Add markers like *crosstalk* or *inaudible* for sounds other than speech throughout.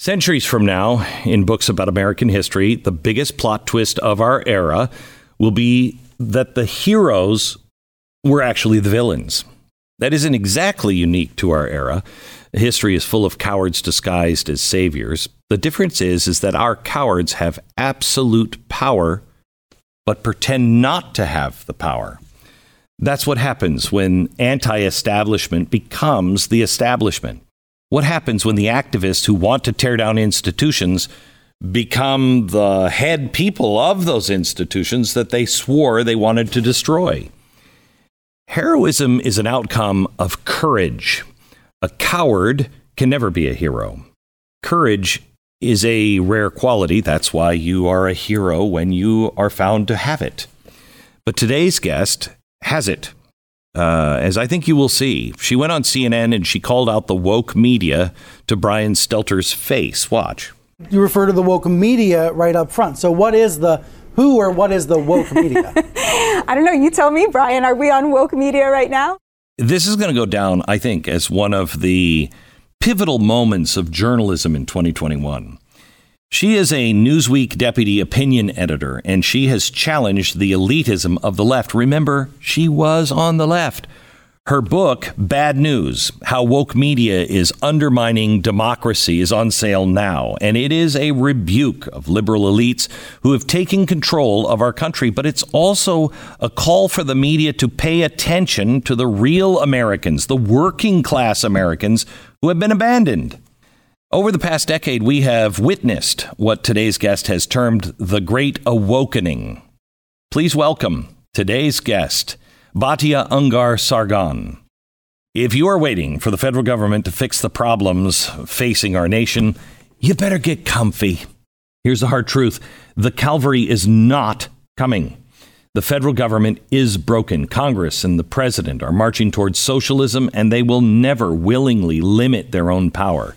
Centuries from now, in books about American history, the biggest plot twist of our era will be that the heroes were actually the villains. That isn't exactly unique to our era. History is full of cowards disguised as saviors. The difference is, is that our cowards have absolute power, but pretend not to have the power. That's what happens when anti establishment becomes the establishment. What happens when the activists who want to tear down institutions become the head people of those institutions that they swore they wanted to destroy? Heroism is an outcome of courage. A coward can never be a hero. Courage is a rare quality. That's why you are a hero when you are found to have it. But today's guest has it uh, as I think you will see. She went on CNN and she called out the woke media to Brian Stelter's face. Watch. You refer to the woke media right up front. So, what is the who or what is the woke media? *laughs* I don't know. You tell me, Brian. Are we on woke media right now? This is going to go down, I think, as one of the pivotal moments of journalism in 2021. She is a Newsweek deputy opinion editor, and she has challenged the elitism of the left. Remember, she was on the left. Her book, Bad News How Woke Media is Undermining Democracy, is on sale now. And it is a rebuke of liberal elites who have taken control of our country. But it's also a call for the media to pay attention to the real Americans, the working class Americans who have been abandoned. Over the past decade, we have witnessed what today's guest has termed the Great Awokening. Please welcome today's guest, Batya Ungar Sargon. If you are waiting for the federal government to fix the problems facing our nation, you better get comfy. Here's the hard truth the Calvary is not coming. The federal government is broken. Congress and the president are marching towards socialism, and they will never willingly limit their own power.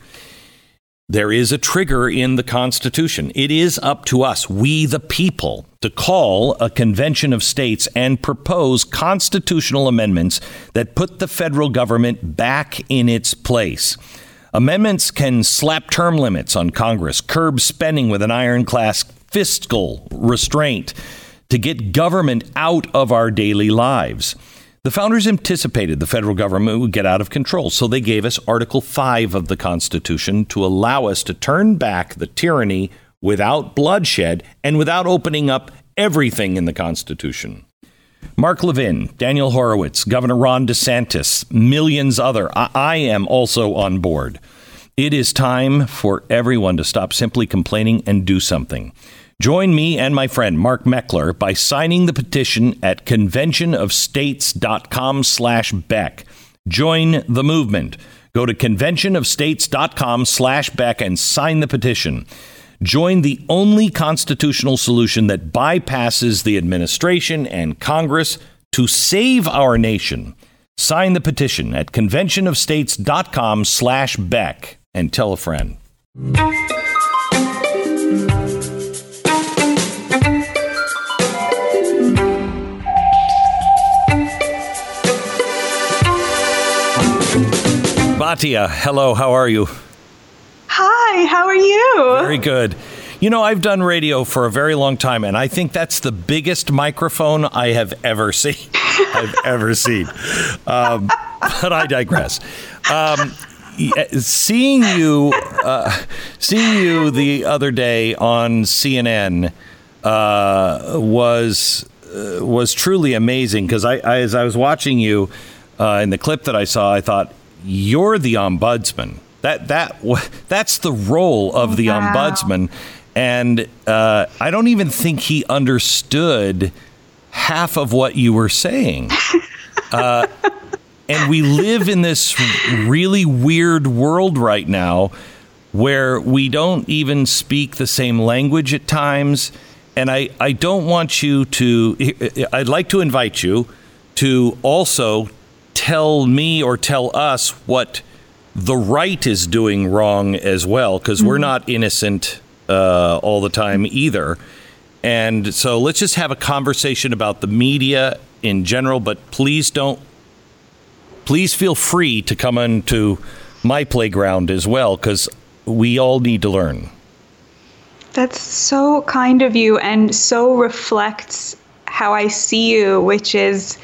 There is a trigger in the Constitution. It is up to us, we the people, to call a convention of states and propose constitutional amendments that put the federal government back in its place. Amendments can slap term limits on Congress, curb spending with an ironclad fiscal restraint to get government out of our daily lives. The founders anticipated the federal government would get out of control, so they gave us Article 5 of the Constitution to allow us to turn back the tyranny without bloodshed and without opening up everything in the Constitution. Mark Levin, Daniel Horowitz, Governor Ron DeSantis, millions other. I, I am also on board. It is time for everyone to stop simply complaining and do something. Join me and my friend Mark Meckler by signing the petition at conventionofstates.com slash Beck. Join the movement. Go to conventionofstates.com slash Beck and sign the petition. Join the only constitutional solution that bypasses the administration and Congress to save our nation. Sign the petition at conventionofstates.com slash Beck and tell a friend. Batya, hello, how are you? Hi, how are you? Very good. You know, I've done radio for a very long time, and I think that's the biggest microphone I have ever seen. *laughs* I've ever seen. Um, but I digress. Um, seeing you, uh, seeing you the other day on CNN uh, was uh, was truly amazing because I, I, as I was watching you uh, in the clip that I saw, I thought you're the ombudsman. That that that's the role of the wow. ombudsman, and uh, I don't even think he understood half of what you were saying. *laughs* Uh, and we live in this really weird world right now where we don't even speak the same language at times. And I, I don't want you to, I'd like to invite you to also tell me or tell us what the right is doing wrong as well, because mm-hmm. we're not innocent uh, all the time either. And so let's just have a conversation about the media in general, but please don't, please feel free to come into my playground as well, because we all need to learn. That's so kind of you and so reflects how I see you, which is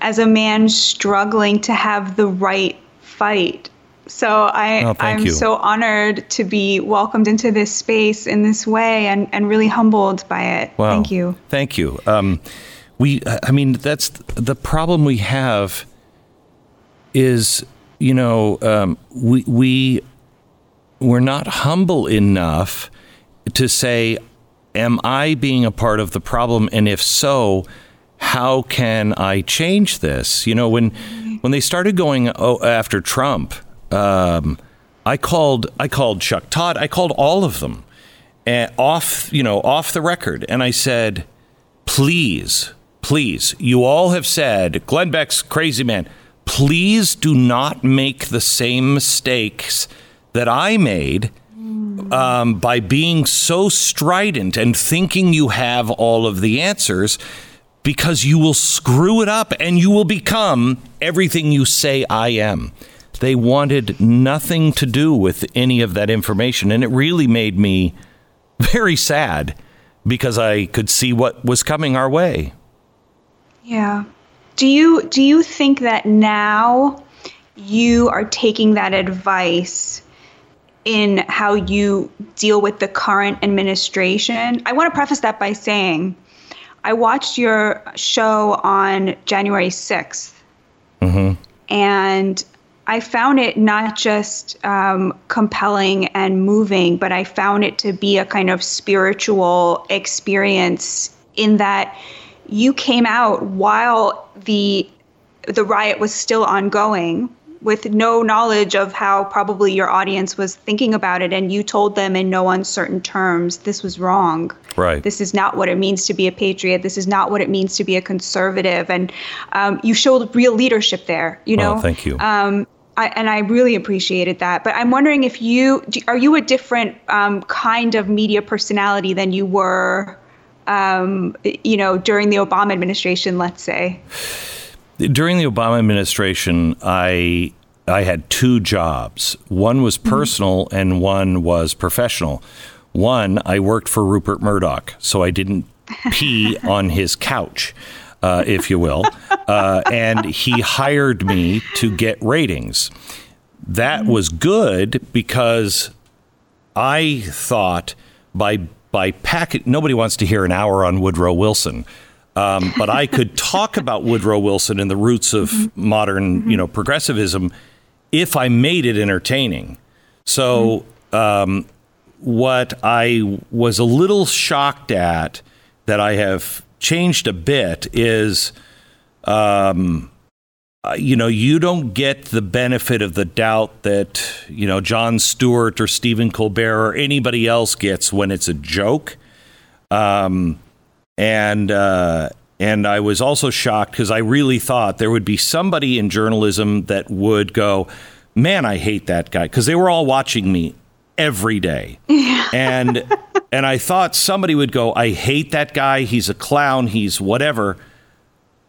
as a man struggling to have the right fight. So I, Oh, I'm you. so honored to be welcomed into this space in this way and, and really humbled by it. Wow. Thank you. Thank you. Um, we, I mean, that's the problem we have. Is you know um, we we we're not humble enough to say, "Am I being a part of the problem?" And if so, how can I change this? You know, when when they started going after Trump, um, I called I called Chuck Todd. I called all of them uh, off you know off the record, and I said, please, please, you all have said Glenn Beck's crazy man. Please do not make the same mistakes that I made um, by being so strident and thinking you have all of the answers because you will screw it up and you will become everything you say I am. They wanted nothing to do with any of that information. And it really made me very sad because I could see what was coming our way. Yeah. Do you do you think that now you are taking that advice in how you deal with the current administration? I want to preface that by saying I watched your show on January 6th. And I found it not just um, compelling and moving, but I found it to be a kind of spiritual experience in that you came out while the the riot was still ongoing with no knowledge of how probably your audience was thinking about it and you told them in no uncertain terms this was wrong Right. this is not what it means to be a patriot this is not what it means to be a conservative and um, you showed real leadership there you know Oh, thank you. um, I, and I really appreciated that. But I'm wondering if you do, are you a different um, kind of media personality than you were, um, you know, during the Obama administration, let's say. During the Obama administration, I I had two jobs. One was personal and one was professional. One, I worked for Rupert Murdoch, so I didn't pee *laughs* on his couch, uh, if you will. Uh, and he hired me to get ratings. That was good because I thought by by packet nobody wants to hear an hour on Woodrow Wilson. Um, but I could talk about Woodrow Wilson and the roots of modern, you know, progressivism if I made it entertaining. So, um, what I was a little shocked at that I have changed a bit is, um, uh, you know, you don't get the benefit of the doubt that, you know, Jon Stewart or Stephen Colbert or anybody else gets when it's a joke. Um, and uh, and I was also shocked because I really thought there would be somebody in journalism that would go, "Man, I hate that guy," because they were all watching me every day, and and I thought somebody would go, "I hate that guy. He's a clown. He's whatever."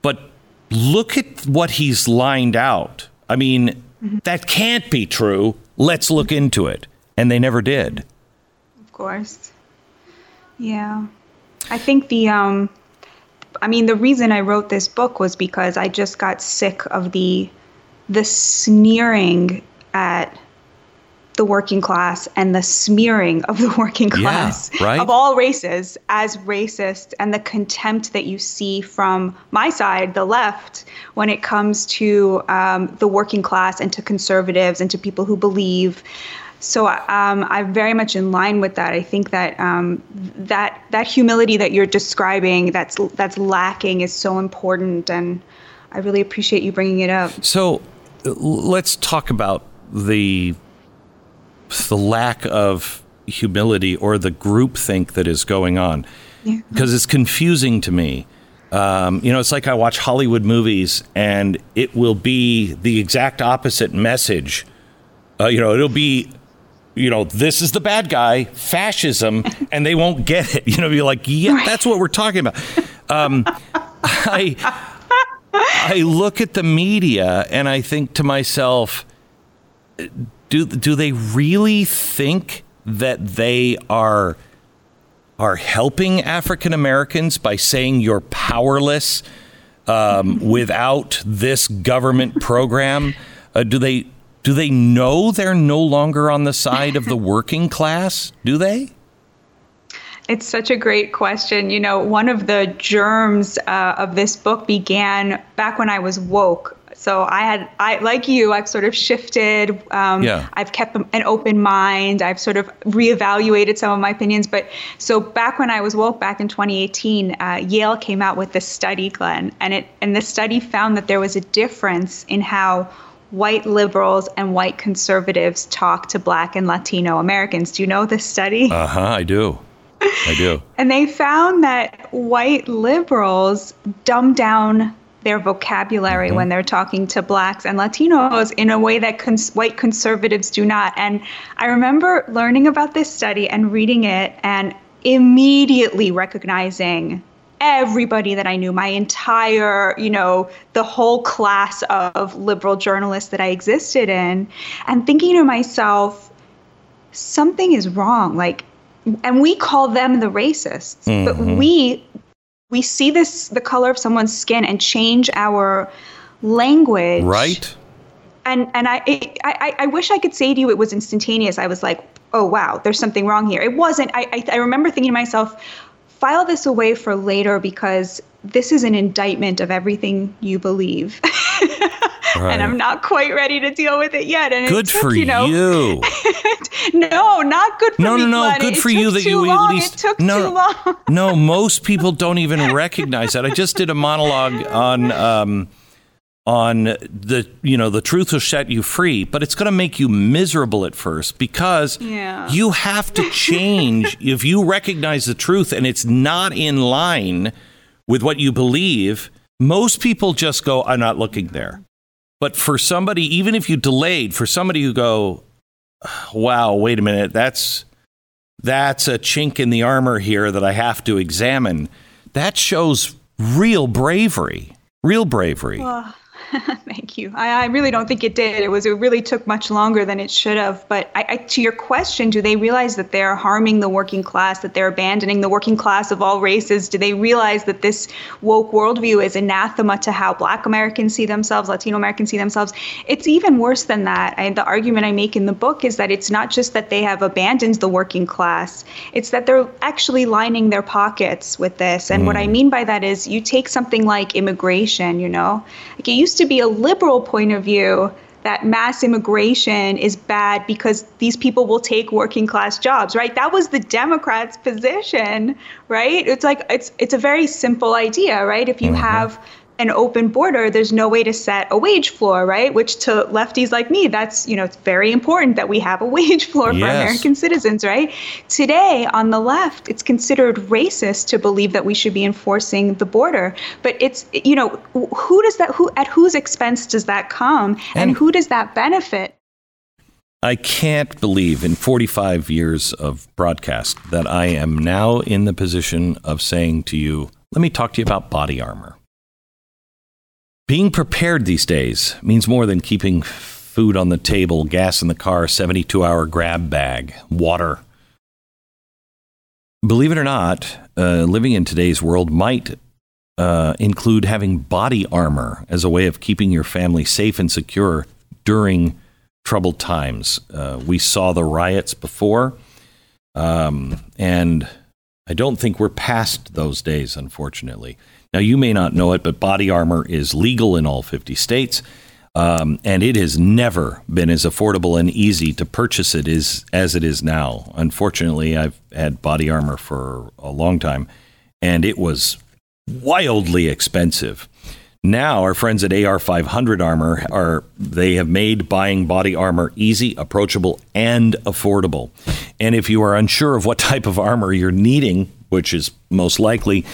But look at what he's lined out. I mean, that can't be true. Let's look into it, and they never did. Of course. Yeah. I think the um I mean the reason I wrote this book was because I just got sick of the the sneering at the working class and the smearing of the *laughs* working class right. of all races as racist and the contempt that you see from my side, the left, when it comes to um, the working class and to conservatives and to people who believe. So um, I'm very much in line with that. I think that um, that that humility that you're describing that's that's lacking is so important, and I really appreciate you bringing it up. So let's talk about the the lack of humility or the groupthink that is going on Yeah. because it's confusing to me. Um, you know, it's like I watch Hollywood movies and it will be the exact opposite message. Uh, you know, it'll be, you know, this is the bad guy, fascism, *laughs* and they won't get it. You know, be like, yeah, that's what we're talking about. Um, *laughs* I I look at the media and I think to myself, do do they really think that they are are helping African Americans by saying you're powerless um, without this government program? Uh, do they do they know they're no longer on the side of the *laughs* working class? Do they? It's such a great question. You know, one of the germs uh, of this book began back when I was woke. So I had, I like you, I've sort of shifted. Um, yeah. I've kept an open mind. I've sort of reevaluated some of my opinions. But so back when I was woke, back in 2018, uh, Yale came out with this study, Glenn, and it and the study found that there was a difference in how white liberals and white conservatives talk to Black and Latino Americans. Do you know this study? Uh huh. I do. I do. *laughs* and they found that white liberals dumb down their vocabulary mm-hmm. when they're talking to blacks and Latinos in a way that cons- white conservatives do not. And I remember learning about this study and reading it and immediately recognizing everybody that I knew, my entire, you know, the whole class of liberal journalists that I existed in, and thinking to myself, something is wrong. Like, and we call them the racists, mm-hmm. but we we see this the color of someone's skin and change our language right and and I, I i wish i could say to you it was instantaneous i was like oh wow there's something wrong here it wasn't i i, I remember thinking to myself file this away for later because this is an indictment of everything you believe Right. *laughs* and I'm not quite ready to deal with it yet. And good took, for you. Know, you. *laughs* no, not good for no, me. No, no, no. Good it for you that you long. at least. It took no, too long. no, most people don't even recognize that. I just did a monologue on. Um, on the you know the truth will set you free but it's going to make you miserable at first because yeah. you have to change *laughs* if you recognize the truth and it's not in line with what you believe most people just go i'm not looking there but for somebody, even if you delayed, for somebody who go, wow, wait a minute, that's that's a chink in the armor here that I have to examine. That shows real bravery. Real bravery. *laughs* Thank you. I, I, really don't think it did. It was. It really took much longer than it should have. But I, I, to your question, do they realize that they're harming the working class? That they're abandoning the working class of all races? Do they realize that this woke worldview is anathema to how Black Americans see themselves, Latino Americans see themselves? It's even worse than that. I, the argument I make in the book is that it's not just that they have abandoned the working class; it's that they're actually lining their pockets with this. And mm. what I mm. mean by that is, you take something like immigration. You know, like it used to be a liberal point of view that mass immigration is bad because these people will take working class jobs, right? That was the Democrats' position, right? It's like it's it's a very simple idea, right? If you mm-hmm. have an open border, there's no way to set a wage floor, right? Which to lefties like me, that's, you know, it's very important that we have a *laughs* wage floor yes. for American citizens, right? Today on the left, it's considered racist to believe that we should be enforcing the border. But it's, you know, who does that, who, at whose expense does that come? And, and who does that benefit? I can't believe in 45 years of broadcast that I am now in the position of saying to you, let me talk to you about body armor. Being prepared these days means more than keeping food on the table, gas in the car, 72 hour grab bag, water. Believe it or not, uh, living in today's world might uh, include having body armor as a way of keeping your family safe and secure during troubled times. Uh, we saw the riots before, um, and I don't think we're past those days, unfortunately. Now, you may not know it, but body armor is legal in all 50 states. Um, and it has never been as affordable and easy to purchase it as, as it is now. Unfortunately, I've had body armor for a long time, and it was wildly expensive. Now, our friends at AR500 Armor are they have made buying body armor easy, approachable, and affordable. And if you are unsure of what type of armor you're needing, which is most likely,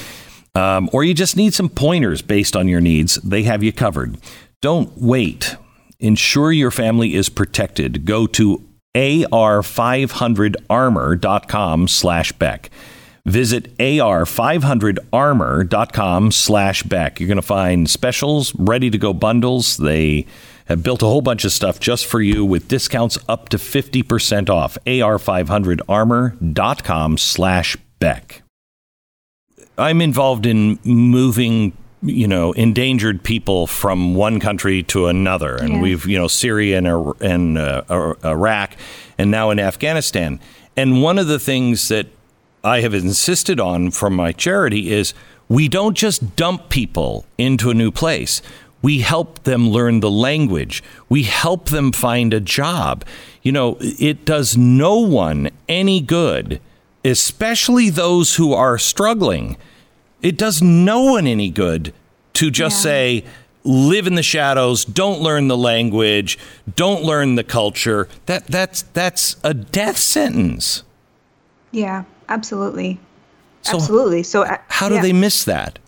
um, or you just need some pointers based on your needs, they have you covered. Don't wait. Ensure your family is protected. Go to ar500armor.com slash Beck. Visit ar500armor.com slash Beck. You're going to find specials, ready to go bundles. They have built a whole bunch of stuff just for you with discounts up to 50% off. AR500armor.com slash Beck. I'm involved in moving you know endangered people from one country to another. And Yeah. we've you know Syria and, Ar- and uh, Iraq and now in Afghanistan. And one of the things that I have insisted on from my charity is we don't just dump people into a new place. We help them learn the language. We help them find a job. You know it does no one any good especially those who are struggling it does no one any good to just Yeah. say live in the shadows don't learn the language don't learn the culture that that's that's a death sentence Yeah, absolutely. So absolutely. So uh, how do yeah. they miss that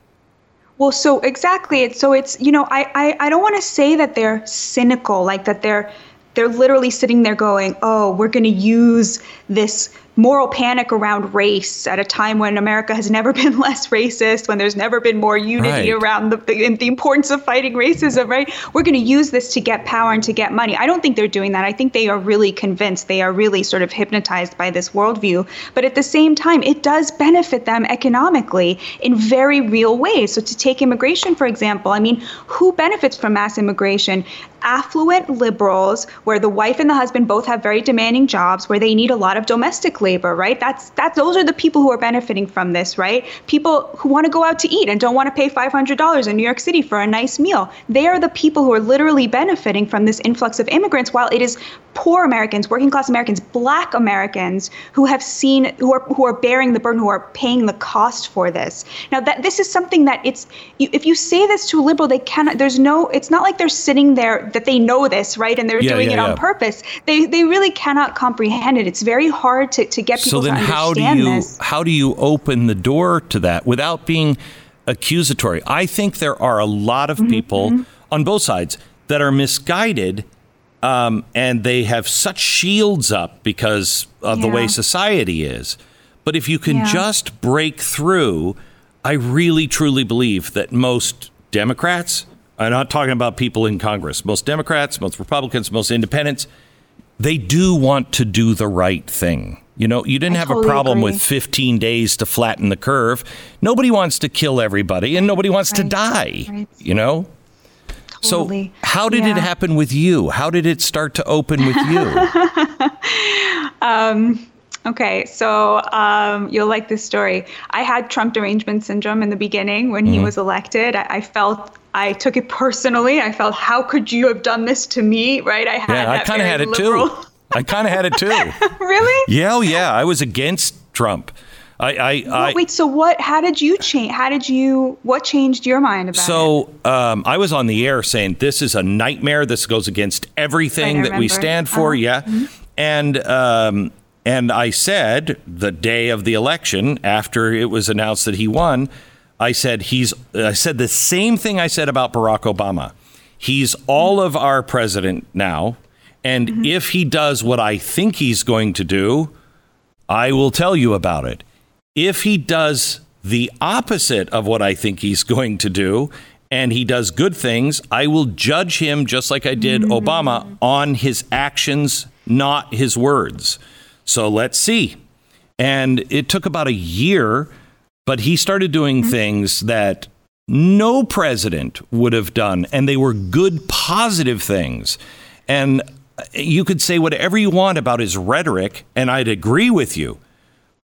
Well, so exactly. It's so it's you know I I, I don't want to say that they're cynical, like that they're they're literally sitting there going, oh, we're going to use this moral panic around race at a time when America has never *laughs* been less racist, when there's never been more unity Right. around the, the the importance of fighting racism, right? We're going to use this to get power and to get money. I don't think they're doing that. I think they are really convinced. They are really sort of hypnotized by this worldview. But at the same time, it does benefit them economically in very real ways. So to take immigration, for example, I mean, who benefits from mass immigration? Affluent liberals, where the wife and the husband both have very demanding jobs, where they need a lot of domestic labor, right? That's that. Those are the people who are benefiting from this, right? People who want to go out to eat and don't want to pay five hundred dollars in New York City for a nice meal. They are the people who are literally benefiting from this influx of immigrants, while it is poor Americans, working class Americans, Black Americans who have seen who are who are bearing the burden, who are paying the cost for this. Now that this is something that it's if you say this to a liberal, they cannot. There's no. It's not like they're sitting there that they know this, right, and they're Yeah, doing yeah, it on purpose. They they really cannot comprehend it. It's very hard to to get so then to how do you this. how do you open the door to that without being accusatory i think there are a lot Mm-hmm, of people on both sides that are misguided um, and they have such shields up because of the way society is but if you can Yeah. just break through i really truly believe that most democrats i'm not talking about people in congress most democrats most republicans most independents they do want to do the right thing. You know, you didn't I have totally a problem agree. with 15 days to flatten the curve. Nobody wants to kill everybody and nobody wants to die, right. you know? Totally. So, how did it happen with you? How did it start to open with you? *laughs* Okay, so um, you'll like this story. I had Trump derangement syndrome in the beginning when he was elected. I, I felt I took it personally. I felt, how could you have done this to me? Right? I had yeah, I kind of had it liberal- too. I kind of had it too. *laughs* really? Yeah, oh, yeah. I was against Trump. I, I, I Wait. So what? How did you change? How did you? What changed your mind about it? So um, I was on the air saying this is a nightmare. This goes against everything Right, that we stand for. Uh-huh. Yeah, and um, and I said the day of the election after it was announced that he won, I said he's. I said the same thing I said about Barack Obama. He's all of our president now, and Mm-hmm. if he does what I think he's going to do, I will tell you about it. If he does the opposite of what I think he's *laughs* going to do, and he does good things, I will judge him just like I did Obama on his actions, not his words. So let's see. And it took about a year, but he started doing things that no president would have done, and they were good, positive things. And you could say whatever you want about his rhetoric, and I'd agree with you.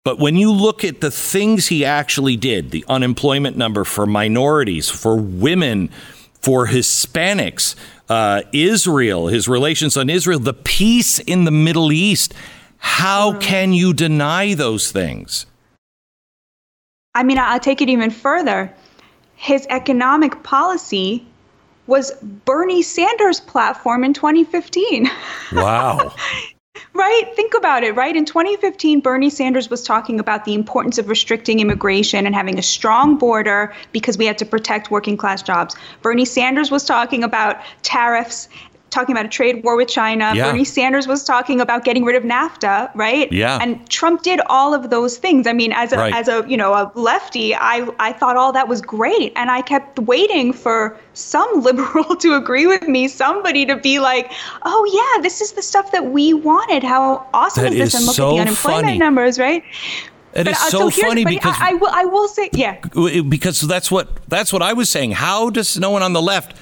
But when you look at the things he actually did, the unemployment number for minorities, for women, for Hispanics, uh, Israel, his relations on Israel, the peace in the Middle East, how can you deny those things? I mean, I'll take it even further. His economic policy was Bernie Sanders' platform in 2015. Wow. *laughs* Right? Think about it, right? In 2015, Bernie Sanders was talking about the importance of restricting immigration and having a strong border because we had to protect working class jobs. Bernie Sanders was talking about tariffs talking about a trade war with China. Yeah. Bernie Sanders was talking about getting rid of NAFTA, right? Yeah. And Trump did all of those things. I mean, as a Right. as a you know a lefty, I I thought all that was great, and I kept waiting for some *laughs* liberal to agree with me, somebody to be like, oh yeah, this is the stuff that we wanted. How awesome That is this? is and look so at the unemployment funny. numbers, right? It is uh, so here's- funny because I, I will I will say yeah. because that's what that's what I was saying. How does no one on the left?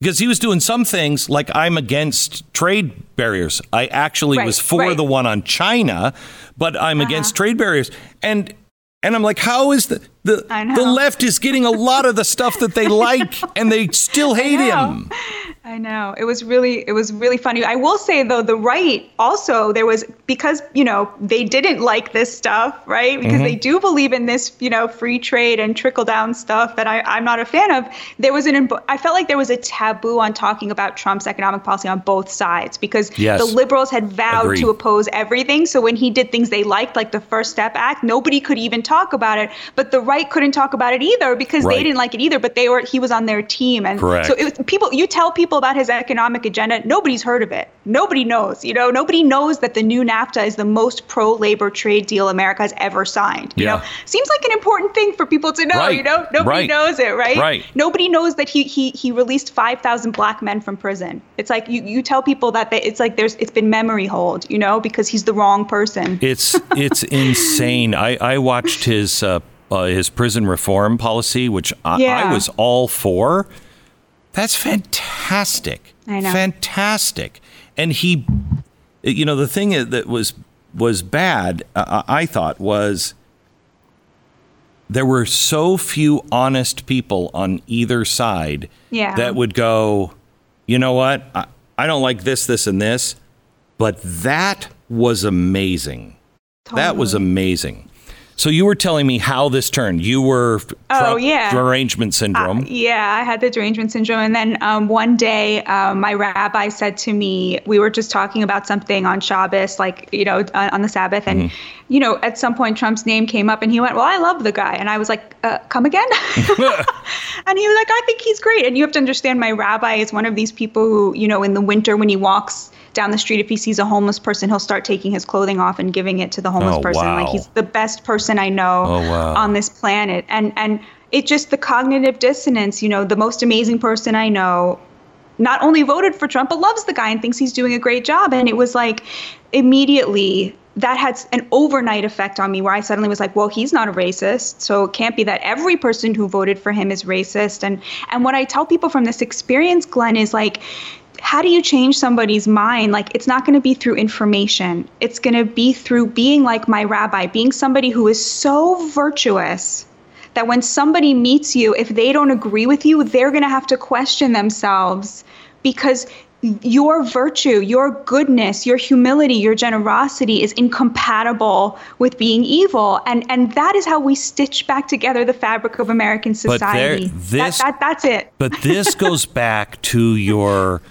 Because he was doing some things like I'm against trade barriers. I actually Right, was for right. the one on China, but I'm uh-huh. against trade barriers. And and I'm like, how is the the I know. the left is getting a lot of the stuff that they *laughs* like, and they still hate know. him. I know. It was really it was really funny. I will say though the right also there was because, you know, they didn't like this stuff, right? Because they mm-hmm. do believe in this, you know, free trade and trickle down stuff that I, I'm not a fan of. There was an I felt like there was a taboo on talking about Trump's economic policy on both sides because Yes. the liberals had vowed Agreed. to oppose everything. So when he did things they liked, like the First Step Act, nobody could even talk about it. But the right couldn't talk about it either because Right. they didn't like it either. But they were he was on their team, and Correct. so it was, people. You tell people about his economic agenda, nobody's heard of it. Nobody knows. You know, nobody knows that the new NAFTA is the most pro-labor trade deal America has ever signed. You Yeah. know, seems like an important thing for people to know. Right. You know, nobody Right. knows it, right? Right. Nobody knows that he he he released five thousand black men from prison. It's like you you tell people that they, it's like there's it's been memory hold, you know, because he's the wrong person. It's it's *laughs* insane. I, I watched his uh, uh, his prison reform policy, which I, I was all for. That's fantastic. I know. Fantastic. And he, you know, the thing that was was bad. Uh, I thought was there were so few honest people on either side Yeah. that would go, you know what? I, I don't like this, this, and this, but that was amazing. That was amazing. So you were telling me how this turned. You were Oh, yeah. derangement syndrome. Uh, yeah, I had the derangement syndrome. And then um, one day, um, my rabbi said to me, we were just talking about something on Shabbos, like, you know, on, on the Sabbath. And, Mm-hmm. you know, at some point, Trump's name came up and he went, Well, I love the guy. And I was like, uh, Come again? *laughs* *laughs* and he was like, I think he's great. And you have to understand, my rabbi is one of these people who, you know, in the winter when he walks, down the street if he sees a homeless person he'll start taking his clothing off and giving it to the homeless Oh, person. Like he's the best person i know Oh, wow. on this planet. And and it just the cognitive dissonance you know the most amazing person i know not only voted for trump but loves the guy and thinks he's doing a great job. And it was like immediately that had an overnight effect on me where i suddenly was like well he's not a racist. So it can't be that every person who voted for him is racist. And and what i tell people from this experience glenn is like how do you change somebody's mind? Like, it's not going to be through information. It's going to be through being like my rabbi, being somebody who is so virtuous that when somebody meets you, if they don't agree with you, they're going to have to question themselves because your virtue, your goodness, your humility, your generosity is incompatible with being evil. And, and that is how we stitch back together the fabric of American society. But there- this- that, that, that's it. But this *laughs* goes back to your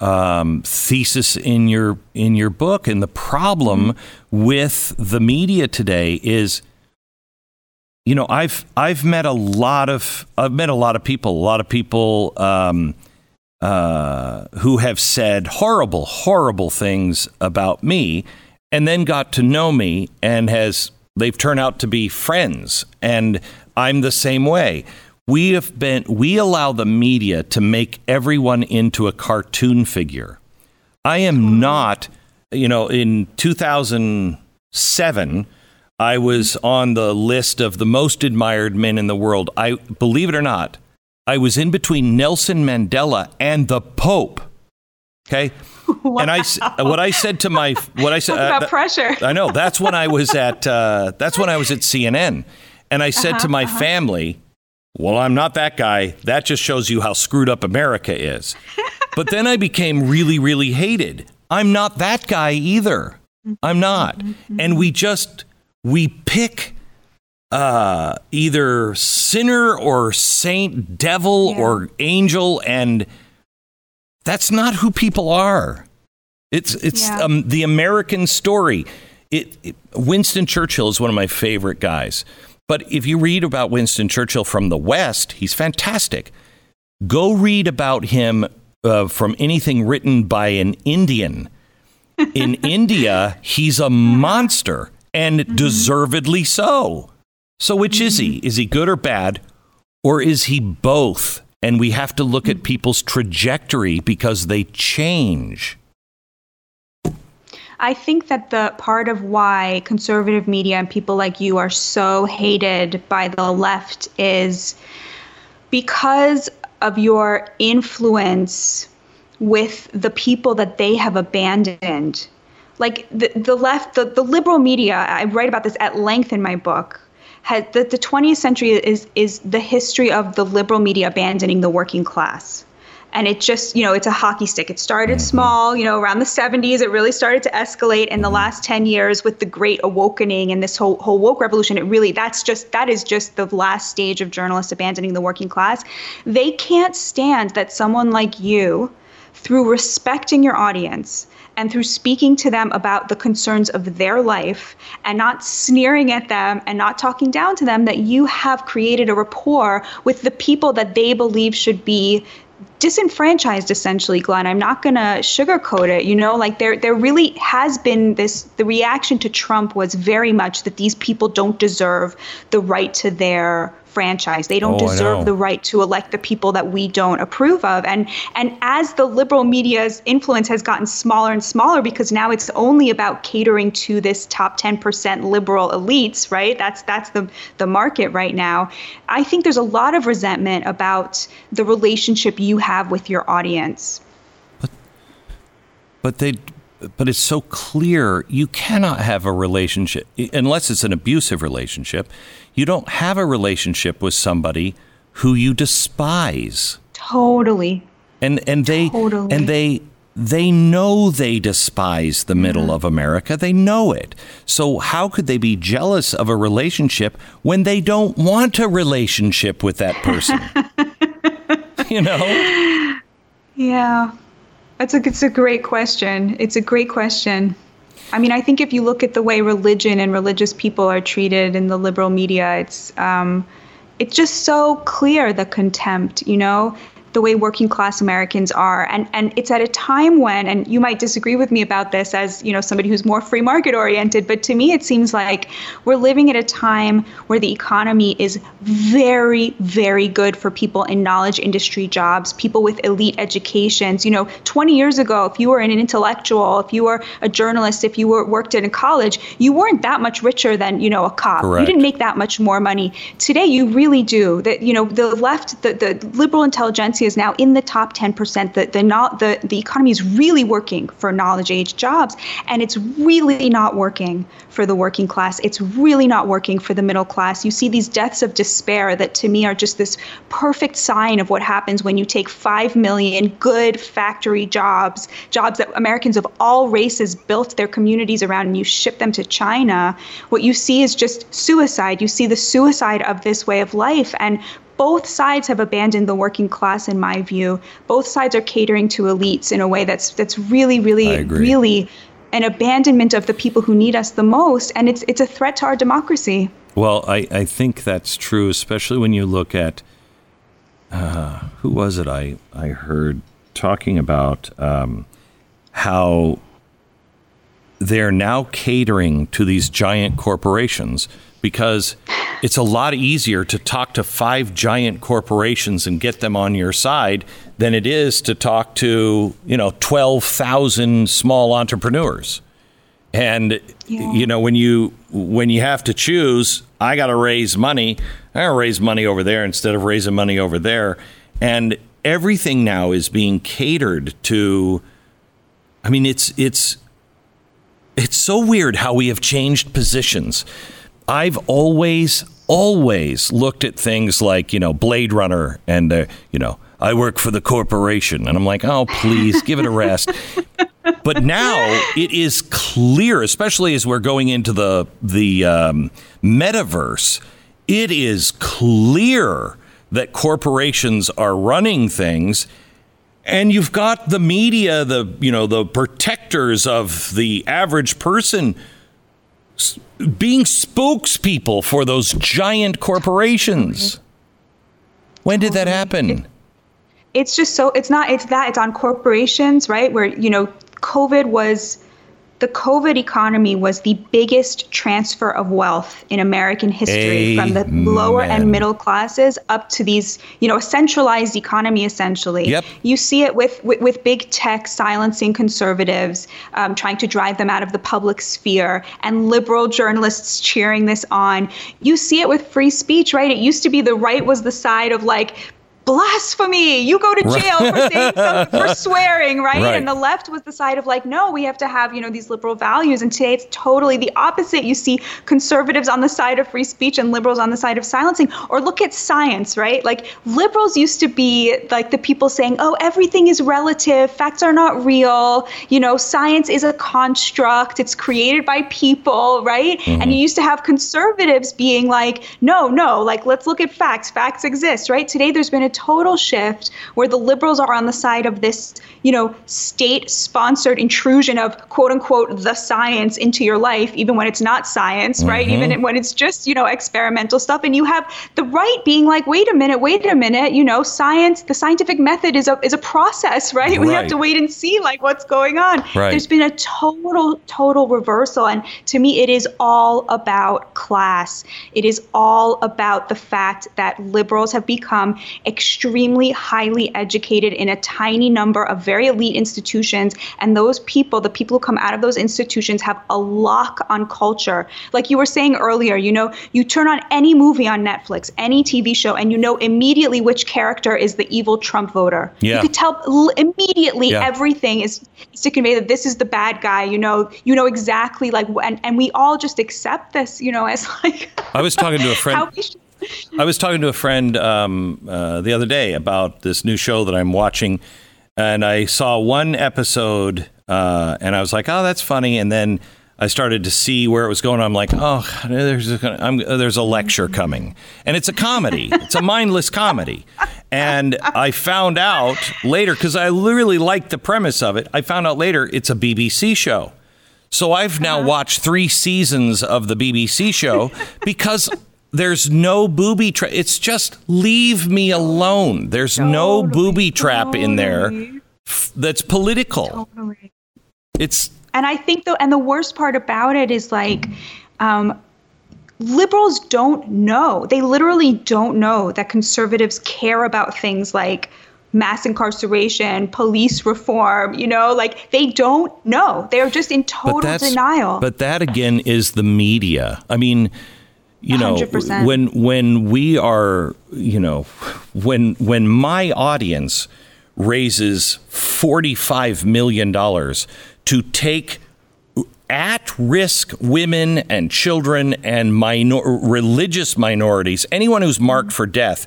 um, thesis in your in your book, and the problem with the media today is, you know, I've I've met a lot of I've met a lot of people, a lot of people um, uh, who have said horrible, horrible things about me, and then got to know me, and has they've turned out to be friends, and I'm the same way. We have been we allow the media to make everyone into a cartoon figure. I am not, you know, in 2007, I was on the list of the most admired men in the world. I believe it or not, I was in between Nelson Mandela and the Pope. Okay? *laughs* And I what I said to my what I said about uh, pressure. I know that's when I was at uh, that's when I was at CNN, and I said to my family, "Well, I'm not that guy. That just shows you how screwed up America is." but then I became really, really hated. I'm not that guy either. I'm not, and we just we pick uh, either sinner or saint, devil Yeah. or angel, and that's not who people are. It's it's Yeah. um, the American story. It, it Winston Churchill is one of my favorite guys. But if you read about Winston Churchill from the West, he's fantastic. Go read about him uh, from anything written by an Indian. In *laughs* India, he's a monster, and mm-hmm. deservedly so. So, which is he? Is he good or bad? Or is he both? And we have to look at people's trajectory because they change. I think that the part of why conservative media and people like you are so hated by the left is because of your influence with the people that they have abandoned. Like the, the left, the, the liberal media, I write about this at length in my book. Has, the, the 20th century is is the history of the liberal media abandoning the working class and it just you know it's a hockey stick it started mm-hmm. small you know around the 70s it really started to escalate in the mm-hmm. last 10 years with the great awokening and this whole whole woke revolution it really that's just that is just the last stage of journalists abandoning the working class they can't stand that someone like you through respecting your audience and through speaking to them about the concerns of their life and not sneering at them and not talking down to them, that you have created a rapport with the people that they believe should be disenfranchised essentially glenn. I'm not going to sugarcoat it. You know like there there really has been this the reaction to trump was very much that these people don't deserve the right to their franchise. They don't oh, deserve the right to elect the people that we don't approve of. And and as the liberal media's influence has gotten smaller and smaller because now it's only about catering to this top 10% liberal elites, right? That's that's the the market right now. I think there's a lot of resentment about the relationship you have with your audience. But but they but it's so clear you cannot have a relationship unless it's an abusive relationship. You don't have a relationship with somebody who you despise. Totally. And and they totally. and they they know they despise the middle mm-hmm. of America. They know it. So how could they be jealous of a relationship when they don't want a relationship with that person? *laughs* you know? Yeah. That's a it's a great question. It's a great question. I mean, I think if you look at the way religion and religious people are treated in the liberal media, it's um, it's just so clear the contempt. You know, the way working class Americans are. And and it's at a time when, and you might disagree with me about this as, you know, somebody who's more free market oriented, but to me it seems like we're living at a time where the economy is very, very good for people in knowledge industry jobs, people with elite educations. You know, 20 years ago, if you were an intellectual, if you were a journalist, if you were worked in a college, you weren't that much richer than, you know, a cop. Correct. You didn't make that much more money. Today you really do. That you know, the left, the, the liberal intelligentsia is now in the top 10%. The, the, not, the, the economy is really working for knowledge age jobs, and it's really not working for the working class. It's really not working for the middle class. You see these deaths of despair that to me are just this perfect sign of what happens when you take 5 million good factory jobs, jobs that Americans of all races built their communities around, and you ship them to China. What you see is just suicide. You see the suicide of this way of life. And both sides have abandoned the working class in my view. Both sides are catering to elites in a way that's that's really really really an abandonment of the people who need us the most and it's it's a threat to our democracy. Well i i think that's true especially when you look at uh, who was it i i heard talking about um, how they're now catering to these giant corporations because it's a lot easier to talk to five giant corporations and get them on your side than it is to talk to, you know, 12,000 small entrepreneurs. And yeah. you know, when you when you have to choose, I got to raise money. I got to raise money over there instead of raising money over there. And everything now is being catered to I mean, it's it's it's so weird how we have changed positions. I've always, always looked at things like, you know, Blade Runner and, uh, you know, I work for the corporation. And I'm like, oh, please give it a rest. *laughs* but now it is clear, especially as we're going into the, the um, metaverse, it is clear that corporations are running things and you've got the media the you know the protectors of the average person being spokespeople for those giant corporations. When did that happen? it's just so it's not it's that it's on corporations, right? Where you know COVID was the COVID economy was the biggest transfer of wealth in American history Amen. from the lower and middle classes up to these, you know, a centralized economy essentially. Yep. You see it with, with, with big tech silencing conservatives, um, trying to drive them out of the public sphere, and liberal journalists cheering this on. You see it with free speech, right? It used to be the right was the side of like, blasphemy. You go to jail for saying something for *laughs* swearing right? Right. and the left was the side of like no we have to have you know these liberal values. And today it's totally the opposite. You see conservatives on the side of free speech and liberals on the side of silencing. Or look at science right? Like liberals used to be like the people saying oh everything is relative. Facts are not real. You know science is a construct. It's created by people right? And mm-hmm. you used to have conservatives being like no no like let's look at facts. Facts exist right? Today there's been a total shift where the liberals are on the side of this, you know, state sponsored intrusion of quote unquote the science into your life, even when it's not science, right? Even mm-hmm. when it's just, you know, experimental stuff. And you have the right being like, wait a minute, wait a minute, you know, science, the scientific method is a is a process, right? We have to wait and see like what's going on. Right. There's been a total, total reversal. And to me, it is all about class. It is all about the fact that liberals have become extremely highly educated in a tiny number of very elite institutions. And those people, the people who come out of those institutions, have a lock on culture. Like you were saying earlier, you know, you turn on any movie on Netflix, any TV show, and you know immediately which character is the evil Trump voter. Yeah. You could tell immediately Yeah. everything is, is to convey that this is the bad guy. You know, you know exactly like, and, and we all just accept this, you know, as like. I was talking to a friend. *laughs* how we should- I was talking to a friend um, uh, the other day about this new show that I'm watching, and I saw one episode, uh, and I was like, "Oh, that's funny," and then I started to see where it was going. I'm like, "Oh, there's a, I'm, there's a lecture coming," and it's a comedy. it's a mindless comedy, and I found out later because I really liked the premise of it. I found out later it's a BBC show. So I've now watched three seasons of the BBC show because there's no booby trap. It's just leave me alone. There's no booby trap in there f- that's political. It's And I think though, and the worst part about it is like, um, liberals don't know. They literally don't know that conservatives care about things like mass incarceration, police reform. You know, like they don't know. They're just in total denial. But that again is the media. I mean, you know, 100%. when when we are, you know, when when my audience raises forty five million dollars to take at risk women and children and minor- religious minorities, anyone who's marked for death,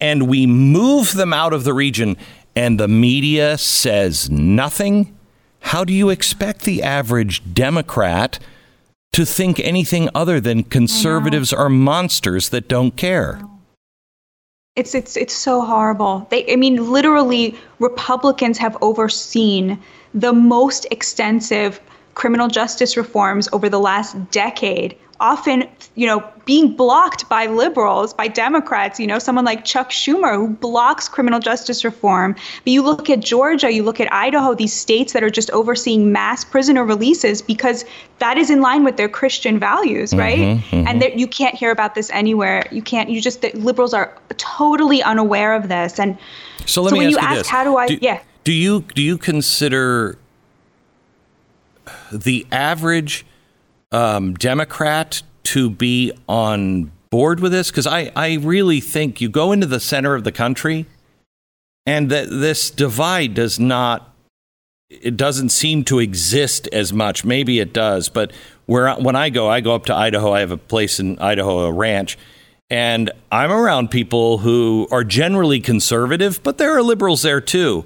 and we move them out of the region, and the media says nothing. How do you expect the average Democrat to think anything other than conservatives are monsters that don't care? It's it's it's so horrible. They I mean literally Republicans have overseen the most extensive criminal justice reforms over the last decade. Often, you know, being blocked by liberals, by Democrats, you know, someone like Chuck Schumer who blocks criminal justice reform. But you look at Georgia, you look at Idaho, these states that are just overseeing mass prisoner releases because that is in line with their Christian values, mm-hmm, right? Mm-hmm. And there, you can't hear about this anywhere. You can't. You just the liberals are totally unaware of this. And So let So me when ask you ask this: how do I- yeah. Do you do you consider the average um, Democrat to be on board with this? Because I I really think you go into the center of the country, and that this divide does not. It doesn't seem to exist as much. Maybe it does, but where when I go, I go up to Idaho. I have a place in Idaho, a ranch, and I'm around people who are generally conservative, but there are liberals there too.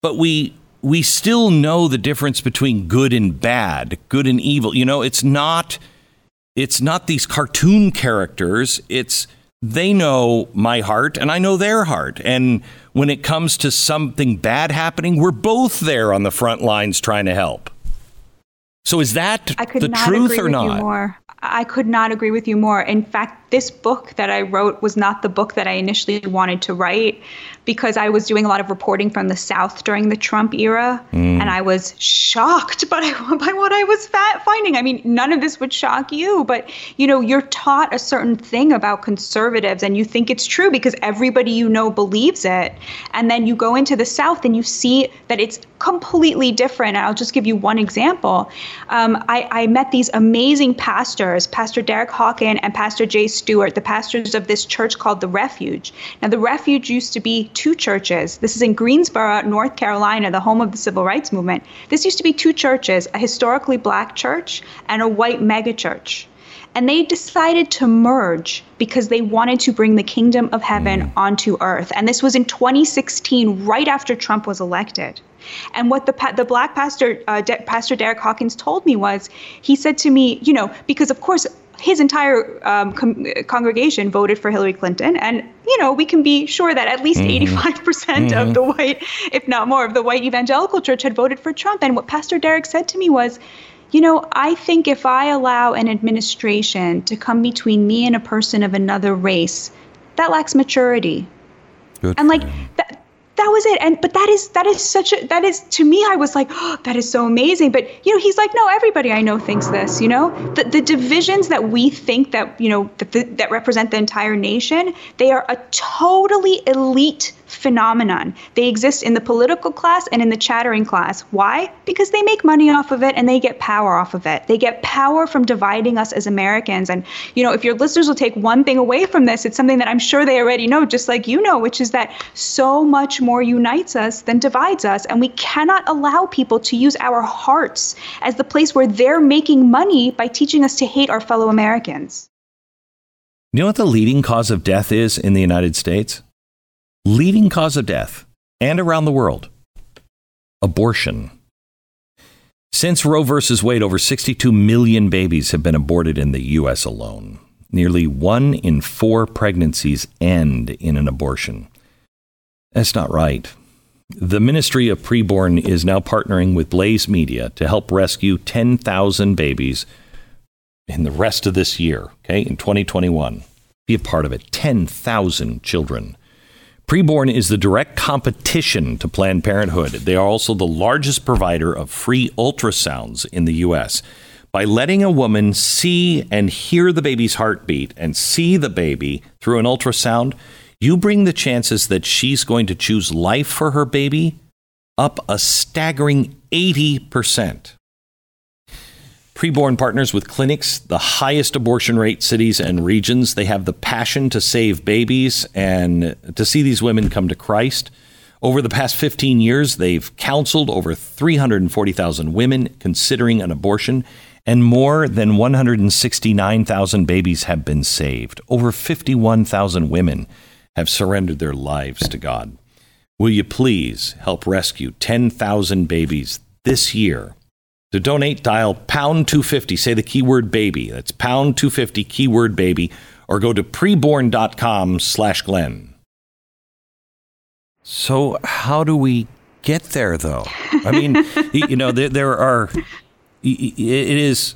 But we we still know the difference between good and bad, good and evil. You know, it's not it's not these cartoon characters. It's they know my heart and I know their heart. And when it comes to something bad happening, we're both there on the front lines trying to help. So is that I could the not truth agree or with not? you more. I could not agree with you more. In fact, this book that I wrote was not the book that I initially wanted to write. Because I was doing a lot of reporting from the South during the Trump era, mm. and I was shocked *laughs* by, by what I was finding. I mean, none of this would shock you, but you know, you're taught a certain thing about conservatives, and you think it's true because everybody you know believes it, and then you go into the South and you see that it's completely different. And I'll just give you one example. Um, I, I met these amazing pastors, Pastor Derek Hawkins and Pastor Jay Stewart, the pastors of this church called the Refuge. Now, the Refuge used to be two churches. This is in Greensboro, North Carolina, the home of the civil rights movement. This used to be two churches a historically black church and a white megachurch. And they decided to merge because they wanted to bring the kingdom of heaven mm. onto earth. And this was in 2016, right after Trump was elected. And what the the black pastor, uh, De- Pastor Derek Hawkins, told me was, he said to me, you know, because of course his entire um, com- congregation voted for Hillary Clinton. And, you know, we can be sure that at least mm-hmm. 85% mm hmm of the white, if not more, of the white evangelical church had voted for Trump. And what Pastor Derek said to me was, you know, I think if I allow an administration to come between me and a person of another race, that lacks maturity. Good and like that that was it. And but that is that is such a that is to me i was like oh, that is so amazing. But you know he's like no everybody i know thinks this you know? The, the divisions that we think that you know that, that represent the entire nation they are a totally elite phenomenon. They exist in the political class and in the chattering class. Why? Because they make money off of it and they get power off of it. They get power from dividing us as Americans. And, you know, if your listeners will take one thing away from this, it's something that I'm sure they already know, just like you know, which is that so much more unites us than divides us. And we cannot allow people to use our hearts as the place where they're making money by teaching us to hate our fellow Americans. You know what the leading cause of death is in the United States? Leading cause of death and around the world abortion. Since Roe v. Wade, over 62 million babies have been aborted in the U.S. alone. Nearly one in four pregnancies end in an abortion. That's not right. The Ministry of Preborn is now partnering with Blaze Media to help rescue 10,000 babies in the rest of this year, okay, in 2021. Be a part of it. 10,000 children. Preborn is the direct competition to Planned Parenthood. They are also the largest provider of free ultrasounds in the U.S. By letting a woman see and hear the baby's heartbeat and see the baby through an ultrasound, you bring the chances that she's going to choose life for her baby up a staggering 80%. Preborn partners with clinics, the highest abortion rate cities and regions. They have the passion to save babies and to see these women come to Christ. Over the past 15 years, they've counseled over 340,000 women considering an abortion, and more than 169,000 babies have been saved. Over 51,000 women have surrendered their lives to God. Will you please help rescue 10,000 babies this year? To donate, dial pound 250. Say the keyword baby. That's pound 250 keyword baby or go to preborn.com slash Glenn. So, how do we get there, though? I mean, *laughs* you know, there, there, are, it is,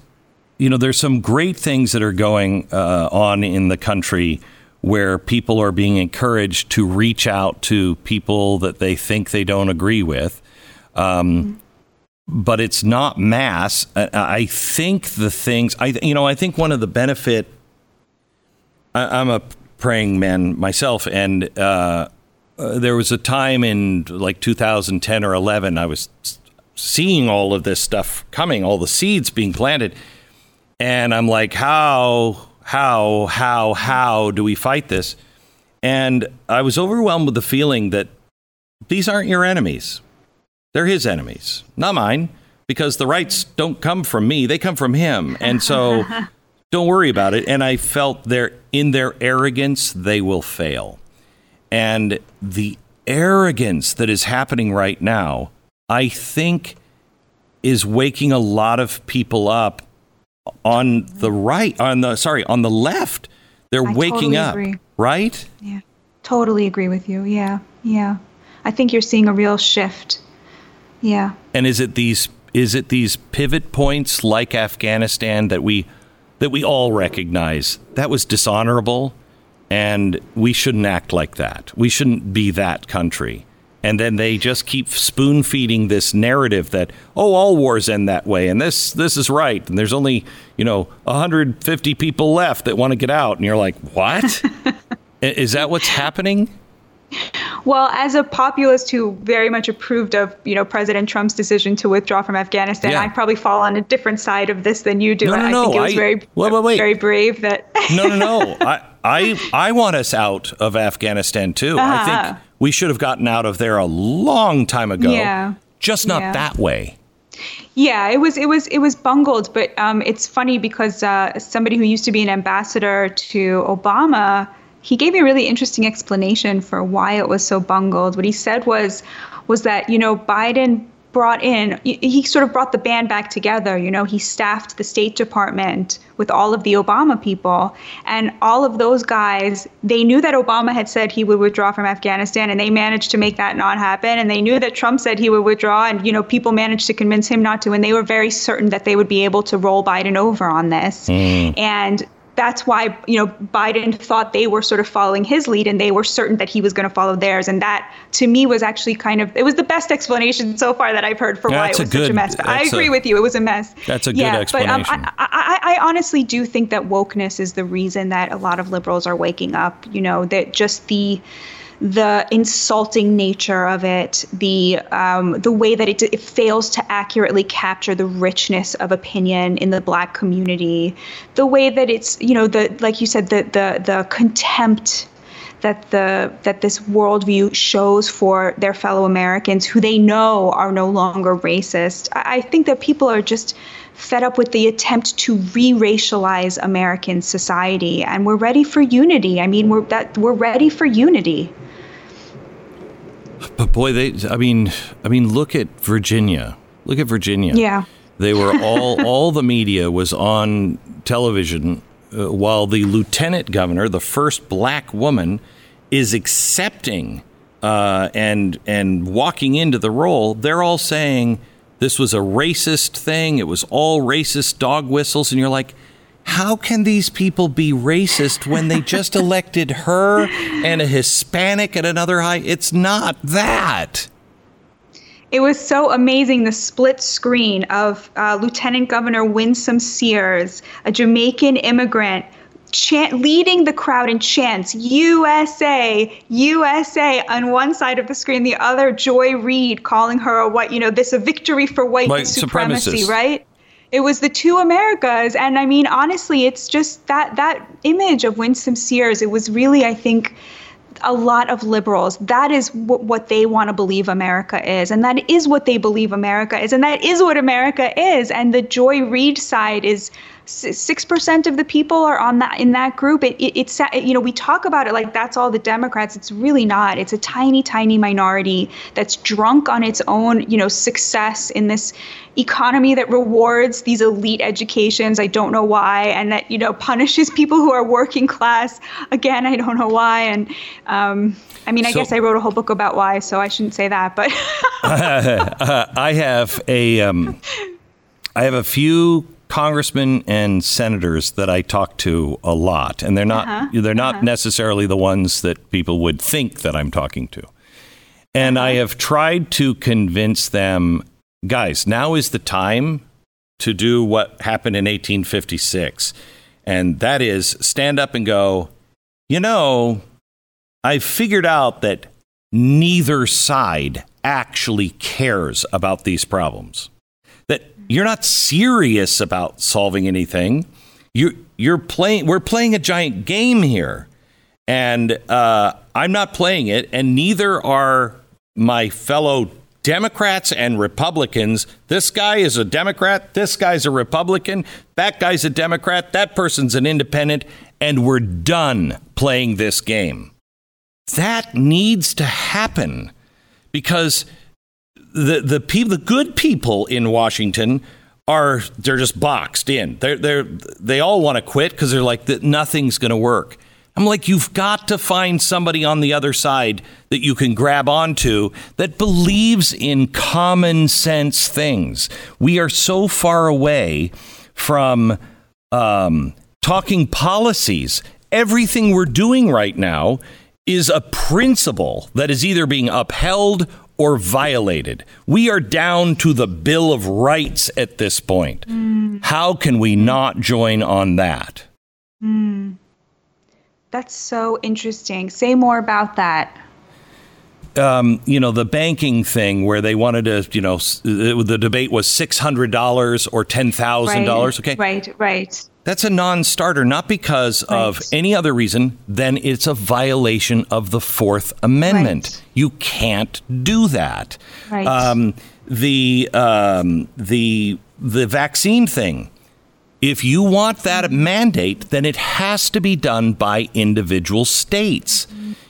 you know, there's some great things that are going uh, on in the country where people are being encouraged to reach out to people that they think they don't agree with. Um, mm-hmm but it's not mass. I think the things I you know I think one of the benefit. I, am a praying man myself, and uh, uh, there was a time in like 2010 or 11 I was seeing all of this stuff coming, all the seeds being planted, and I'm like, how, how, how, how do we fight this? And I was overwhelmed with the feeling that these aren't your enemies. They're his enemies, not mine, because the rights don't come from me, they come from him. And so *laughs* don't worry about it. And I felt their in their arrogance, they will fail. And the arrogance that is happening right now, I think is waking a lot of people up on the right on the sorry, on the left. They're I waking totally up, agree. right? Yeah. Totally agree with you. Yeah. Yeah. I think you're seeing a real shift yeah. And is it these is it these pivot points like Afghanistan that we that we all recognize that was dishonorable and we shouldn't act like that. We shouldn't be that country. And then they just keep spoon feeding this narrative that oh, all wars end that way, and this this is right, and there's only you know 150 people left that want to get out, and you're like, what? *laughs* is that what's happening? Well, as a populist who very much approved of, you know, President Trump's decision to withdraw from Afghanistan, yeah. I probably fall on a different side of this than you do. No, no, no. I think it was I, very, wait, wait, wait. very brave that. *laughs* no, no, no. I, I, I want us out of Afghanistan too. Uh-huh. I think we should have gotten out of there a long time ago. Yeah. Just not yeah. that way. Yeah, it was it was it was bungled, but um, it's funny because uh, somebody who used to be an ambassador to Obama he gave me a really interesting explanation for why it was so bungled. What he said was was that you know Biden brought in he sort of brought the band back together you know he staffed the state department with all of the obama people and all of those guys they knew that obama had said he would withdraw from afghanistan and they managed to make that not happen and they knew that trump said he would withdraw and you know people managed to convince him not to and they were very certain that they would be able to roll biden over on this mm. and that's why you know Biden thought they were sort of following his lead and they were certain that he was going to follow theirs and that to me was actually kind of it was the best explanation so far that I've heard for yeah, why it was good, such a mess. But I agree a, with you, it was a mess. That's a good yeah, explanation. But um, I, I, I honestly do think that wokeness is the reason that a lot of liberals are waking up. You know that just the the insulting nature of it, the um, the way that it, it fails to accurately capture the richness of opinion in the Black community, the way that it's you know the like you said the the the contempt that the that this worldview shows for their fellow Americans who they know are no longer racist. I, I think that people are just fed up with the attempt to re-racialize American society, and we're ready for unity. I mean, we're that we're ready for unity. But boy, they I mean, I mean look at Virginia. Look at Virginia. Yeah. They were all *laughs* all the media was on television uh, while the lieutenant governor, the first black woman, is accepting uh, and and walking into the role. They're all saying this was a racist thing. It was all racist dog whistles, and you're like, how can these people be racist when they just *laughs* elected her and a Hispanic at another high? It's not that. It was so amazing the split screen of uh, Lieutenant Governor Winsome Sears, a Jamaican immigrant, chant, leading the crowd in chants USA, USA on one side of the screen, the other Joy Reid calling her a white, you know, this a victory for white, white supremacy, right? It was the two Americas. And I mean, honestly, it's just that that image of Winsome Sears. It was really, I think, a lot of liberals. That is w- what they want to believe America is, and that is what they believe America is, and that is what America is. And the Joy Reid side is six percent of the people are on that in that group. It, it, it's you know we talk about it like that's all the Democrats. It's really not. It's a tiny, tiny minority that's drunk on its own you know success in this economy that rewards these elite educations. I don't know why, and that you know punishes people who are working class. Again, I don't know why. And um, I mean, I so, guess I wrote a whole book about why, so I shouldn't say that. But uh, *laughs* I have a um, I have a few congressmen and senators that I talk to a lot, and they're not uh-huh. they're not uh-huh. necessarily the ones that people would think that I'm talking to. And uh-huh. I have tried to convince them, guys, now is the time to do what happened in 1856, and that is stand up and go, you know, I've figured out that neither side actually cares about these problems you're not serious about solving anything. You you're playing. We're playing a giant game here, and uh, I'm not playing it, and neither are my fellow Democrats and Republicans. This guy is a Democrat. This guy's a Republican. That guy's a Democrat. That person's an independent, and we're done playing this game. That needs to happen because the the people, the good people in Washington are they're just boxed in. They're they're they all want to quit because they're like that nothing's going to work. I'm like, you've got to find somebody on the other side that you can grab onto that believes in common sense things. We are so far away from um, talking policies everything we're doing right now is a principle that is either being upheld or violated. We are down to the Bill of Rights at this point. Mm. How can we not join on that? Mm. That's so interesting. Say more about that. Um, you know, the banking thing where they wanted to, you know, the debate was $600 or $10,000. Right, okay. Right, right. That's a non starter, not because right. of any other reason, then it's a violation of the Fourth Amendment. Right. You can't do that. Right. Um, the, um, the, the vaccine thing. If you want that mandate, then it has to be done by individual states.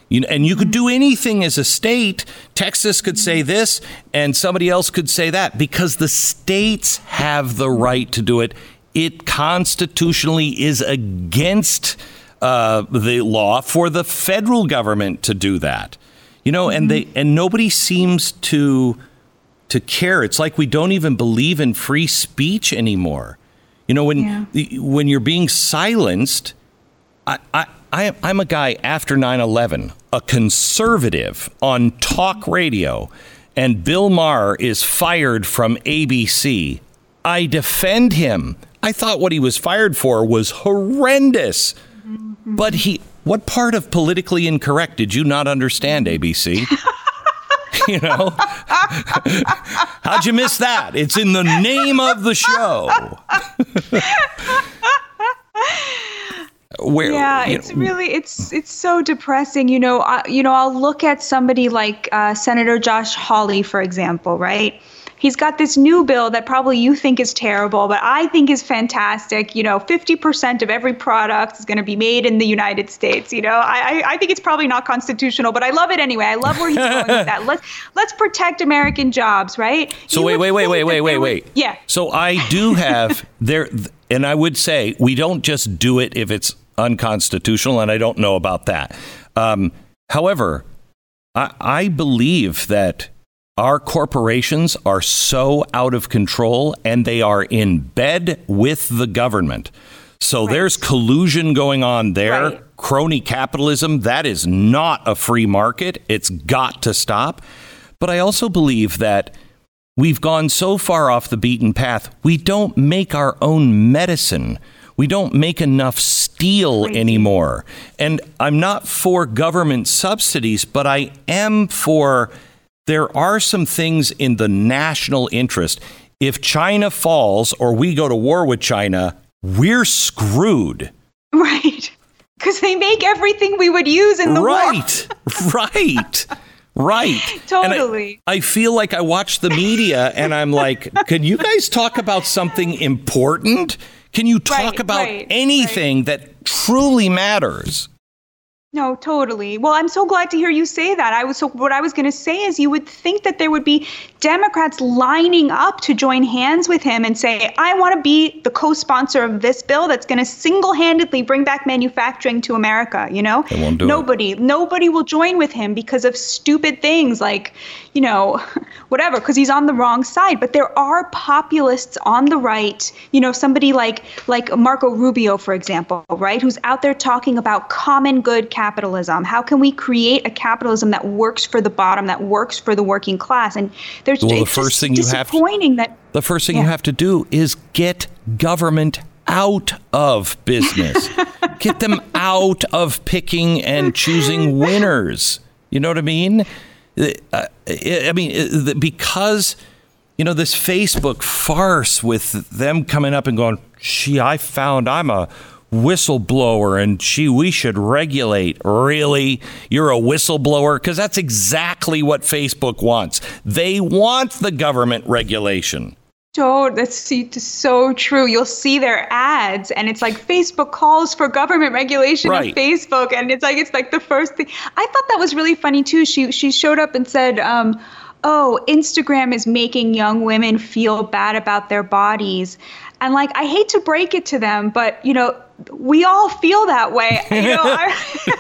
You know, and you could do anything as a state. Texas could say this, and somebody else could say that because the states have the right to do it it constitutionally is against uh, the law for the federal government to do that. You know, and they and nobody seems to to care. It's like we don't even believe in free speech anymore. You know, when yeah. when you're being silenced, I, I, I I'm a guy after 9/11, a conservative on talk radio, and Bill Maher is fired from ABC. I defend him. I thought what he was fired for was horrendous. But he, what part of politically incorrect did you not understand, ABC? *laughs* you know? *laughs* How'd you miss that? It's in the name of the show. *laughs* Where, yeah, it's know, really it's it's so depressing. You know, uh, you know, I'll look at somebody like uh, Senator Josh Hawley, for example, right? He's got this new bill that probably you think is terrible, but I think is fantastic. You know, 50% of every product is going to be made in the United States. You know, I, I think it's probably not constitutional, but I love it anyway. I love where he's going with that. *laughs* Let's let's protect American jobs, right? So you wait, wait, wait, wait, wait, wait, wait. Yeah. So I do *laughs* have there, and I would say we don't just do it if it's unconstitutional, and I don't know about that. Um, however, I, I believe that our corporations are so out of control and they are in bed with the government. So right. there's collusion going on there. Right. Crony capitalism, that is not a free market. It's got to stop. But I also believe that we've gone so far off the beaten path, we don't make our own medicine. We don't make enough steel anymore. And I'm not for government subsidies, but I am for there are some things in the national interest. If China falls or we go to war with China, we're screwed. Right. Because they make everything we would use in the right. war. right. *laughs* Right. Right. Totally. I, I, feel like I watch the media and I'm like, *laughs* can you guys talk about something important? Can you talk right, about right, anything right. that truly matters? No, totally. Well, I'm so glad to hear you say that. I was so what I was going to say is you would think that there would be Democrats lining up to join hands with him and say, "I want to be the co-sponsor of this bill that's going to single-handedly bring back manufacturing to America." You know, nobody, it. nobody will join with him because of stupid things like, you know, *laughs* whatever, because he's on the wrong side. But there are populists on the right. You know, somebody like like Marco Rubio, for example, right, who's out there talking about common good capitalism. How can we create a capitalism that works for the bottom, that works for the working class? And there's well, the first thing you have that the first thing yeah. you have to do is get government out of business. *laughs* get them out of picking and choosing *laughs* winners. You know what I mean? Uh, I mean uh, because you know this Facebook farce with them coming up and going, "Gee, I found I'm a whistleblower and gee, we should regulate. Really? You're a whistleblower? Because that's exactly what Facebook wants. They want the government regulation. Oh, that's so true. You'll see their ads, and it's like Facebook calls for government regulation right. of Facebook, and it's like it's like the first thing. I thought that was really funny too. She she showed up and said, um, "Oh, Instagram is making young women feel bad about their bodies." And like, I hate to break it to them, but you know, we all feel that way. *laughs* You know, I,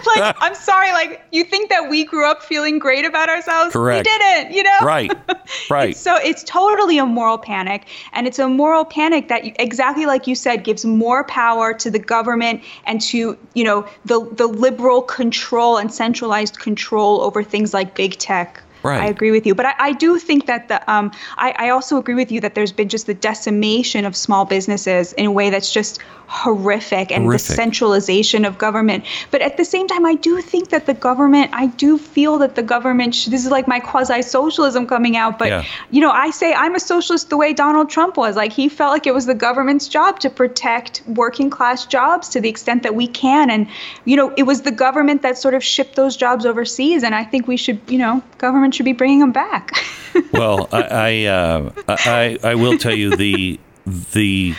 *laughs* like, I'm sorry, like, you think that we grew up feeling great about ourselves? Correct. We didn't, you know? Right. *laughs* Right. So it's totally a moral panic. And it's a moral panic that, exactly like you said, gives more power to the government and to, you know, the, the liberal control and centralized control over things like big tech. Right. I agree with you, but I, I do think that the um, I, I also agree with you that there's been just the decimation of small businesses in a way that's just horrific and Horrific. the centralization of government. But at the same time, I do think that the government, I do feel that the government, sh- this is like my quasi socialism coming out. But, Yeah. you know, I say I'm a socialist the way Donald Trump was. Like, he felt like it was the government's job to protect working class jobs to the extent that we can. And, you know, it was the government that sort of shipped those jobs overseas. And I think we should, you know, government should be bringing them back. *laughs* well, I I, uh, I I will tell you the the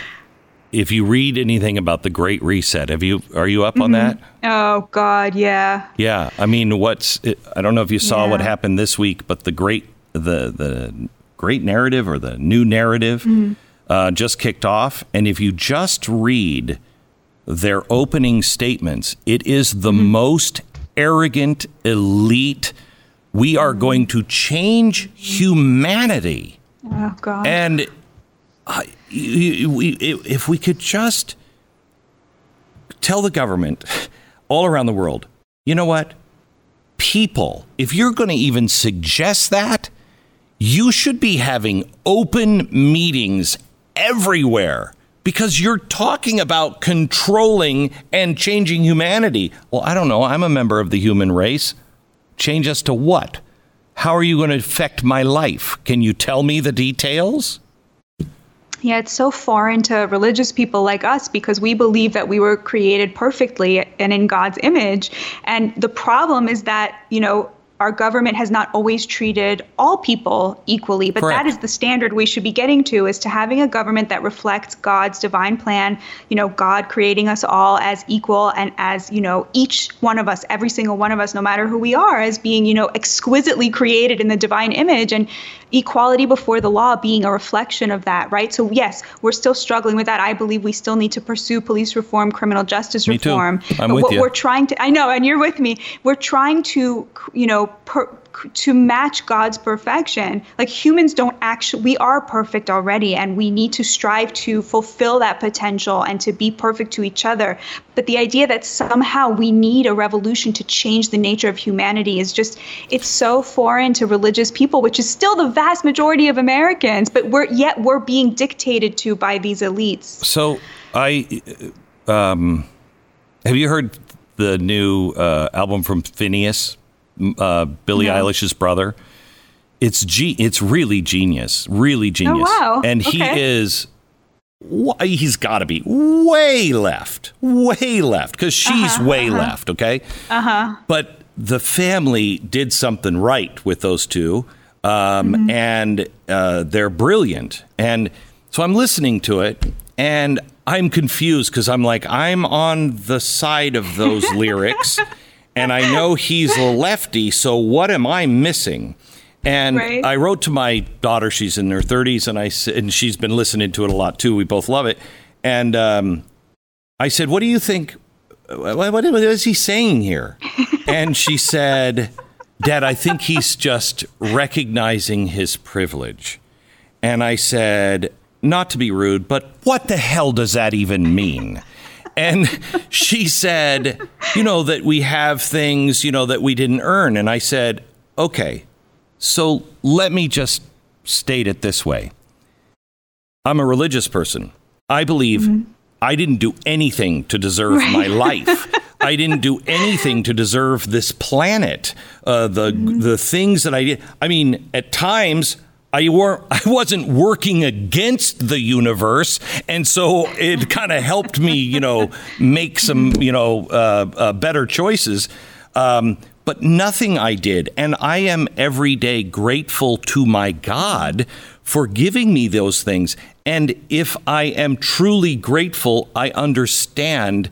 if you read anything about the Great Reset, have you are you up on that? oh, God, yeah. Yeah, I mean, what's I don't know if you saw what happened this week, but the great the the great narrative or the new narrative uh, just kicked off, and if you just read their opening statements, it is the most arrogant, elite. We are going to change humanity. Oh, God. And uh, I, if we could just tell the government all around the world, you know what? People, if you're going to even suggest that, you should be having open meetings everywhere because you're talking about controlling and changing humanity. Well, I don't know. I'm a member of the human race. Change us to what? How are you going to affect my life? Can you tell me the details? Yeah, it's so foreign to religious people like us because we believe that we were created perfectly and in God's image. And the problem is that, you know, our government has not always treated all people equally, but Correct. that is the standard we should be getting to is to having a government that reflects God's divine plan, you know, God creating us all as equal and as, you know, each one of us, every single one of us, no matter who we are, as being, you know, exquisitely created in the divine image and equality before the law being a reflection of that, right? So yes, we're still struggling with that. I believe we still need to pursue police reform, criminal justice Me too. reform. I'm but with what you. we're trying to I know and you're with me. We're trying to, you know, per, to match God's perfection. Like humans don't actually we are perfect already and we need to strive to fulfill that potential and to be perfect to each other. But the idea that somehow we need a revolution to change the nature of humanity is just it's so foreign to religious people, which is still the vast majority of Americans, but we're yet we're being dictated to by these elites. So I um, have you heard the new uh, album from Finneas, uh, Billie No. Eilish's brother? It's ge- It's really genius, really genius. Oh, wow. And he Okay. is. He's got to be way left, way left, because she's way left. Okay. Uh huh. But the family did something right with those two, um, and uh, they're brilliant. And so I'm listening to it, and I'm confused because I'm like, I'm on the side of those *laughs* lyrics, and I know he's a lefty. So what am I missing? And Right. I wrote to my daughter; she's in her 30s, and I and she's been listening to it a lot too. We both love it, and um, I said, "What do you think? What, what is he saying here?" *laughs* And she said, "Dad, I think he's just recognizing his privilege." And I said, "Not to be rude, but what the hell does that even mean?" And she said, "You know that we have things, you know, that we didn't earn." And I said, "Okay, so let me just state it this way." I'm a religious person. I believe I didn't do anything to deserve my life. I didn't do anything to deserve this planet. Uh, the the things that I did. I mean, at times I were *laughs* I wasn't working against the universe, and so it kind of helped me, you know, make some, you know, uh, uh, better choices. Um, but nothing I did, and I am every day grateful to my God for giving me those things. And if I am truly grateful, I understand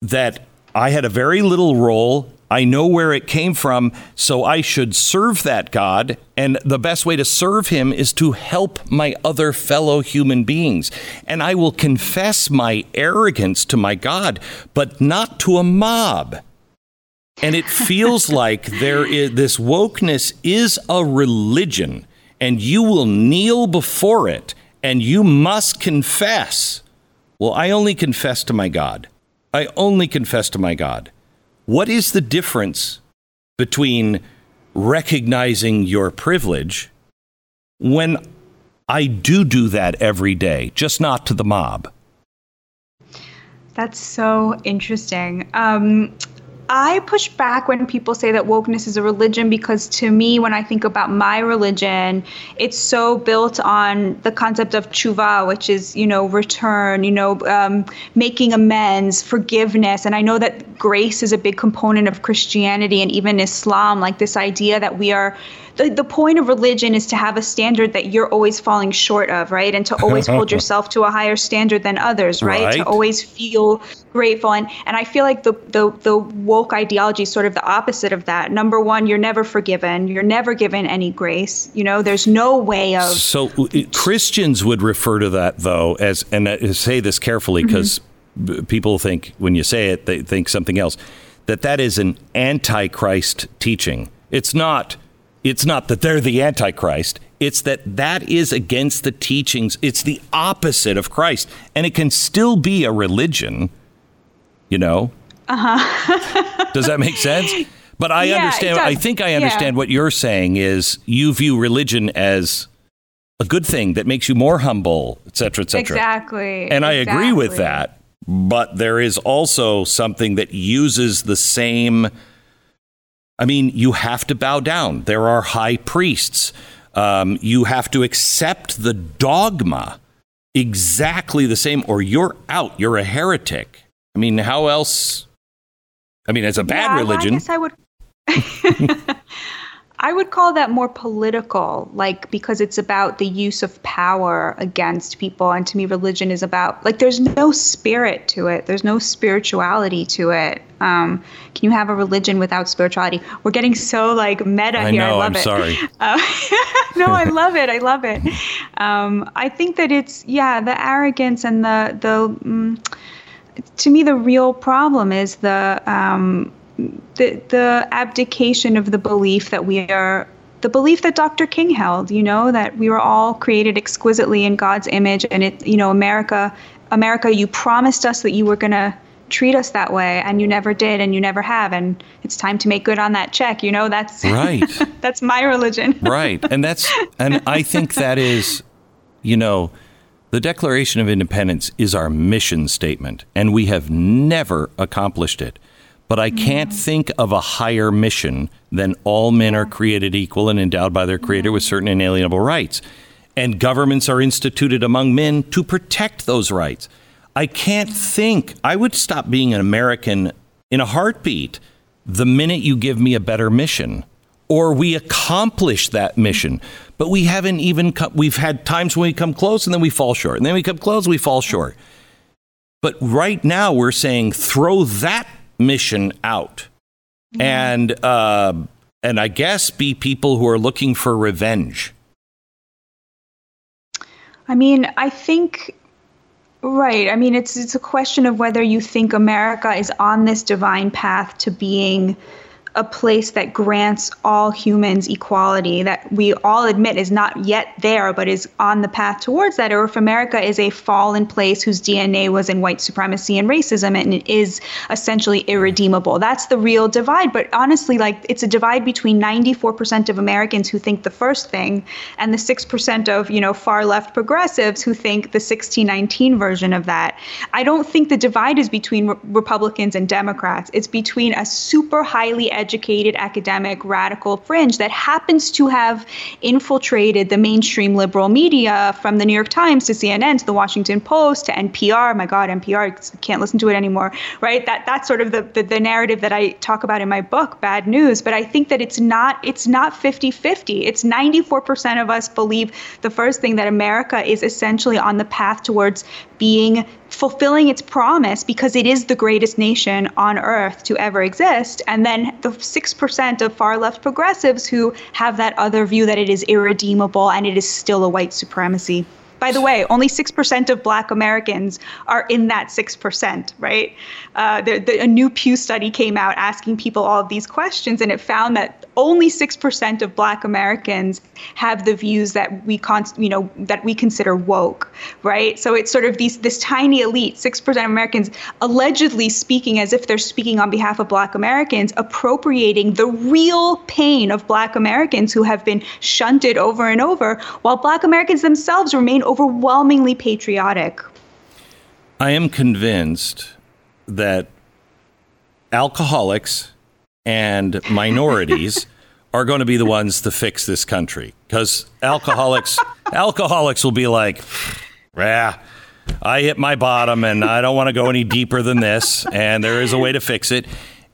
that I had a very little role. I know where it came from, so I should serve that God. And the best way to serve him is to help my other fellow human beings. And I will confess my arrogance to my God, but not to a mob. And it feels *laughs* like there is this wokeness is a religion, and you will kneel before it, and you must confess. Well, I only confess to my God. I only confess to my God. What is the difference between recognizing your privilege when I do do that every day, just not to the mob? That's so interesting. Um, I push back when people say that wokeness is a religion because to me, when I think about my religion, it's so built on the concept of tshuva, which is, you know, return, you know, um, making amends, forgiveness. And I know that grace is a big component of Christianity and even Islam, like this idea that we are the, the point of religion is to have a standard that you're always falling short of, right? And to always hold *laughs* yourself to a higher standard than others, right? right? To always feel grateful. And and I feel like the, the the woke ideology is sort of the opposite of that. Number one, you're never forgiven. You're never given any grace. You know, there's no way of So Christians would refer to that though as and I say this carefully because mm-hmm. people think when you say it, they think something else. That that is an antichrist teaching. It's not it's not that they're the Antichrist. It's that that is against the teachings. It's the opposite of Christ. And it can still be a religion, you know? Uh huh. Does that make sense? But I yeah, understand. I think I understand yeah. what you're saying is you view religion as a good thing that makes you more humble, et cetera, et cetera. Exactly. And I agree with that. But there is also something that uses the same I mean, you have to bow down. There are high priests. Um, you have to accept the dogma exactly the same, or you're out. You're a heretic. I mean, how else? I mean, it's a bad yeah, religion. I guess I would. *laughs* *laughs* I would call that more political, like because it's about the use of power against people. And to me, religion is about like there's no spirit to it. There's no spirituality to it. Um, can you have a religion without spirituality? We're getting so like meta I here. Know, I love I'm it. Sorry. Uh, *laughs* no, I love it. I love it. Um, I think that it's yeah, the arrogance and the the. Um, to me, the real problem is the um, the the abdication of the belief that we are the belief that Dr. King held, you know, that we were all created exquisitely in God's image and it, you know, America, America, you promised us that you were going to treat us that way and you never did and you never have and it's time to make good on that check, you know, that's *laughs* Right. that's my religion. *laughs* right. And that's and I think that is you know, the Declaration of Independence is our mission statement and we have never accomplished it but I can't mm. think of a higher mission than all men are created equal and endowed by their Creator with certain inalienable rights. And governments are instituted among men to protect those rights. I can't think, I would stop being an American in a heartbeat the minute you give me a better mission or we accomplish that mission. But we haven't even, come, we've had times when we come close and then we fall short. And then we come close, we fall short. But right now we're saying throw that mission out, yeah. and uh, and I guess be people who are looking for revenge. I mean, I think right. I mean, it's it's a question of whether you think America is on this divine path to being a place that grants all humans equality that we all admit is not yet there but is on the path towards that. Or if america is a fallen place whose dna was in white supremacy and racism and it is essentially irredeemable. That's the real divide. But honestly like it's a divide between 94% of americans who think the first thing and the 6% of you know far left progressives who think the 1619 version of that. I don't think the divide is between re- republicans and democrats. It's between a super highly educated academic radical fringe that happens to have infiltrated the mainstream liberal media from the New York Times to CNN to the Washington Post to NPR. My God, NPR can't listen to it anymore, right? That that's sort of the, the, the narrative that I talk about in my book, Bad News. But I think that it's not it's not 50-50. It's 94% of us believe the first thing that America is essentially on the path towards being fulfilling its promise because it is the greatest nation on earth to ever exist. And then the 6% of far left progressives who have that other view that it is irredeemable and it is still a white supremacy. By the way, only 6% of black Americans are in that 6%, right? Uh, the, the, a new Pew study came out asking people all of these questions, and it found that only 6% of black Americans have the views that we con- you know that we consider woke, right? So it's sort of these this tiny elite, 6% of Americans allegedly speaking as if they're speaking on behalf of black Americans, appropriating the real pain of black Americans who have been shunted over and over, while black Americans themselves remain overwhelmingly patriotic. I am convinced that alcoholics and minorities *laughs* are going to be the ones to fix this country because alcoholics *laughs* alcoholics will be like, yeah, I hit my bottom and I don't want to go any deeper than this, and there is a way to fix it.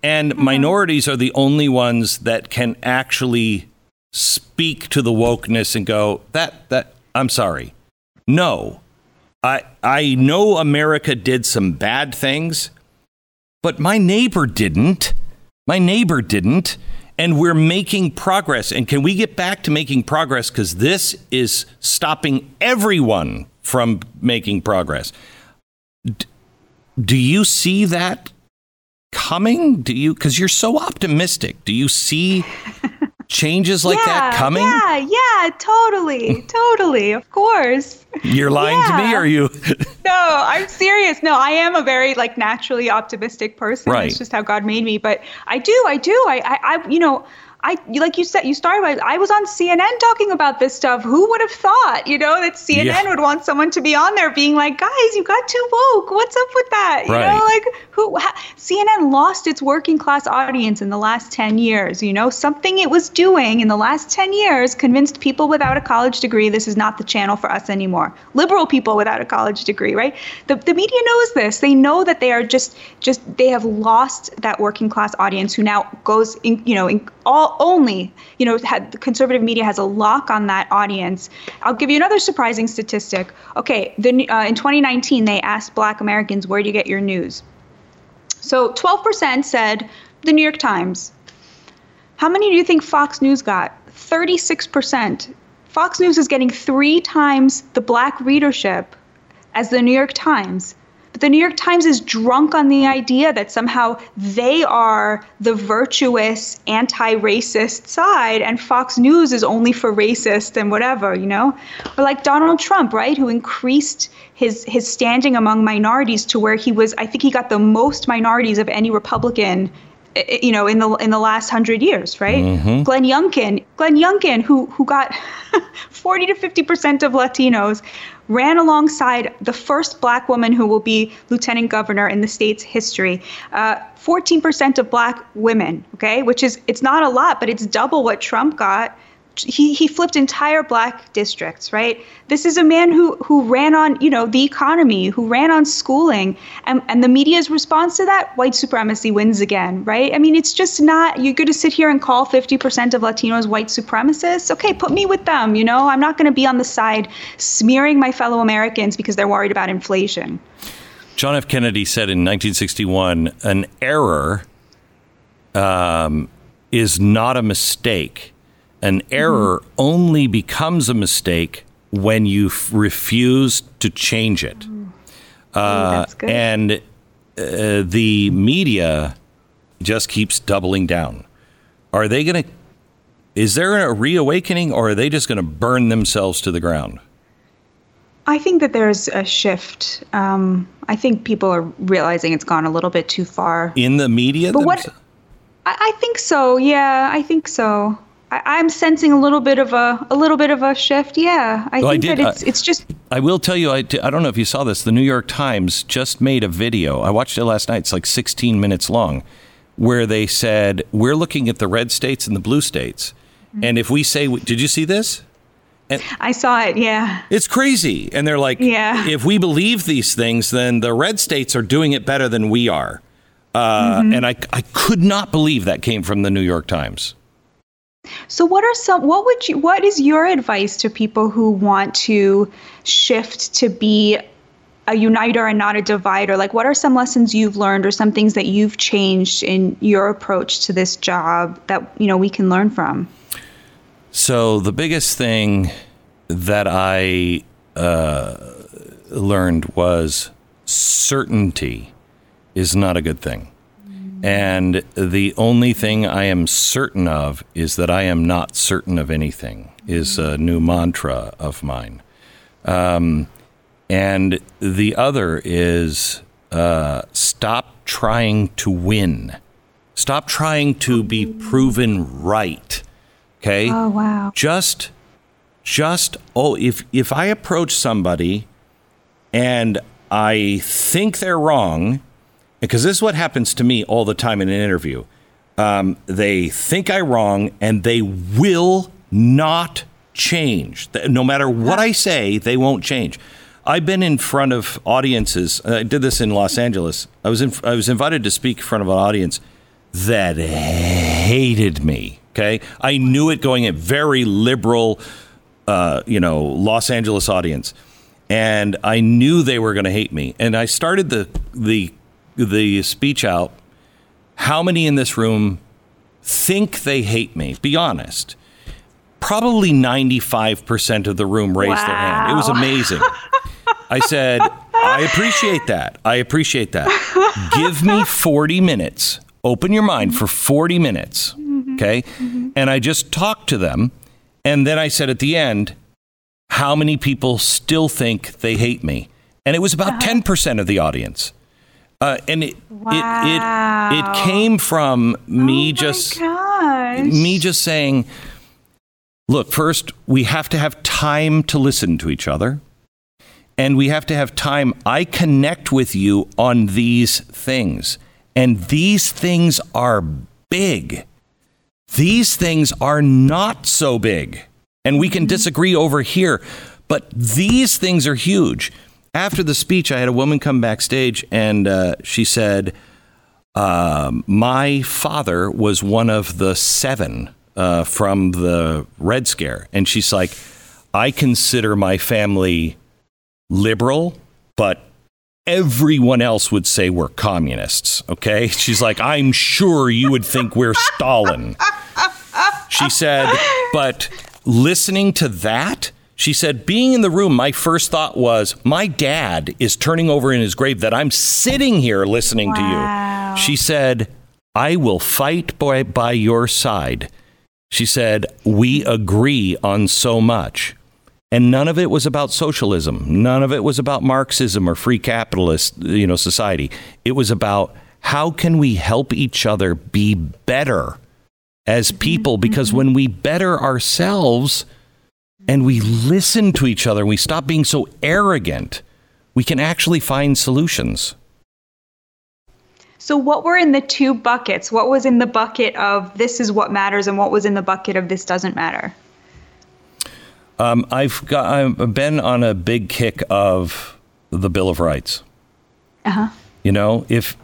And mm-hmm. minorities are the only ones that can actually speak to the wokeness and go that that I'm sorry, no, I I know America did some bad things, but my neighbor didn't. My neighbor didn't. And we're making progress. And can we get back to making progress? Because this is stopping everyone from making progress. D- do you see that coming? Do you, because you're so optimistic, do you see changes like yeah, that coming? Yeah, yeah, totally, *laughs* totally, of course. You're lying yeah. to me, or you? *laughs* no, I'm serious. No, I am a very like naturally optimistic person. Right. It's just how God made me. But I do, I do, I, I, I you know. I like you said you started by I was on CNN talking about this stuff. Who would have thought, you know, that CNN yeah. would want someone to be on there being like, "Guys, you got too woke. What's up with that?" You right. know, like who ha, CNN lost its working class audience in the last 10 years, you know? Something it was doing in the last 10 years convinced people without a college degree this is not the channel for us anymore. Liberal people without a college degree, right? The the media knows this. They know that they are just just they have lost that working class audience who now goes in, you know, in all only, you know, had, the conservative media has a lock on that audience. I'll give you another surprising statistic. Okay, the, uh, in 2019, they asked Black Americans, "Where do you get your news?" So 12% said the New York Times. How many do you think Fox News got? 36%. Fox News is getting three times the black readership as the New York Times. But the New York Times is drunk on the idea that somehow they are the virtuous anti racist side and Fox News is only for racist and whatever, you know? Or like Donald Trump, right, who increased his, his standing among minorities to where he was, I think he got the most minorities of any Republican you know, in the in the last hundred years, right? Mm-hmm. Glenn Youngkin, Glenn Youngkin, who who got *laughs* forty to fifty percent of Latinos, ran alongside the first black woman who will be lieutenant governor in the state's history. Uh, 14% of black women, okay, which is it's not a lot, but it's double what Trump got he, he flipped entire black districts, right? This is a man who who ran on, you know, the economy, who ran on schooling, and, and the media's response to that, white supremacy wins again, right? I mean, it's just not you're gonna sit here and call 50% of Latinos white supremacists. Okay, put me with them, you know. I'm not gonna be on the side smearing my fellow Americans because they're worried about inflation. John F. Kennedy said in 1961, an error um, is not a mistake an error mm-hmm. only becomes a mistake when you f- refuse to change it. Mm. Uh, and uh, the media just keeps doubling down. Are they going to? Is there a reawakening, or are they just going to burn themselves to the ground? I think that there's a shift. Um, I think people are realizing it's gone a little bit too far in the media. But what? I, I think so. Yeah, I think so. I, am sensing a little bit of a a little bit of a shift. Yeah, I well, think I did, that it's it's just. I will tell you. I, I don't know if you saw this. The New York Times just made a video. I watched it last night. It's like 16 minutes long, where they said we're looking at the red states and the blue states, mm-hmm. and if we say, did you see this? And I saw it, yeah. It's crazy. And they're like, yeah. if we believe these things, then the red states are doing it better than we are. Uh, mm-hmm. And I, I could not believe that came from the New York Times. So what are some what would you what is your advice to people who want to shift to be a uniter and not a divider? Like, what are some lessons you've learned or some things that you've changed in your approach to this job that, you know, we can learn from? So, the biggest thing that I uh, learned was certainty is not a good thing. And the only thing I am certain of is that I am not certain of anything, is a new mantra of mine. Um, and the other is uh, stop trying to win. Stop trying to be proven right. Okay? Oh, wow. Just just oh if if I approach somebody and I think they're wrong, because this is what happens to me all the time in an interview. Um, they think I'm wrong and they will not change. No matter what I say, they won't change. I've been in front of audiences. I did this in Los Angeles. I was in, I was invited to speak in front of an audience that hated me. Okay, I knew it going in. Very liberal, uh, you know, Los Angeles audience, and I knew they were going to hate me. And I started the the the speech out. How many in this room think they hate me? Be honest. Probably 95% of the room raised wow. their hand. It was amazing. *laughs* I said, I appreciate that. I appreciate that. Give me 40 minutes. Open your mind for 40 minutes. Okay. Mm-hmm. And I just talked to them. And then I said at the end, how many people still think they hate me? And it was about uh-huh. 10% of the audience. Uh, and it, wow. it, it, it came from me oh just me just saying, look, first we have to have time to listen to each other. And we have to have time. I connect with you on these things. And these things are big. These things are not so big. And we can mm-hmm. disagree over here, but these things are huge after the speech, I had a woman come backstage and uh, she said, uh, My father was one of the seven uh, from the Red Scare. And she's like, I consider my family liberal, but everyone else would say we're communists. Okay. *laughs* She's like, I'm sure you would think we're Stalin. She said, but listening to that, she said, being in the room, my first thought was, my dad is turning over in his grave that I'm sitting here listening wow. to you. She said, I will fight by, by your side. She said, we agree on so much. And none of it was about socialism. None of it was about Marxism or free capitalist, you know, society. It was about how can we help each other be better as people? Mm-hmm. Because mm-hmm. when we better ourselves, and we listen to each other, we stop being so arrogant, we can actually find solutions. So, what were in the two buckets? What was in the bucket of this is what matters, and what was in the bucket of this doesn't matter? Um, I've got I've been on a big kick of the Bill of Rights. Uh huh. You know, if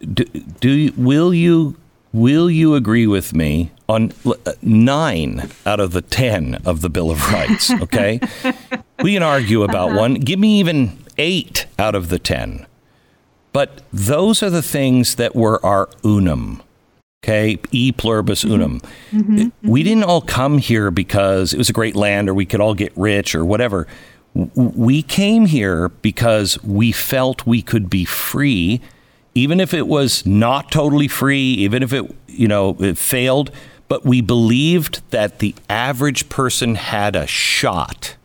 do, do will you will you agree with me on uh, nine out of the 10 of the Bill of Rights, *laughs* okay? we can argue about uh-huh. one. Give me even eight out of the 10. But those are the things that were our unum, okay? E pluribus mm-hmm. unum. Mm-hmm. We didn't all come here because it was a great land or we could all get rich or whatever. We came here because we felt we could be free even if it was not totally free, even if it, you know, it failed, but we believed that the average person had a shot.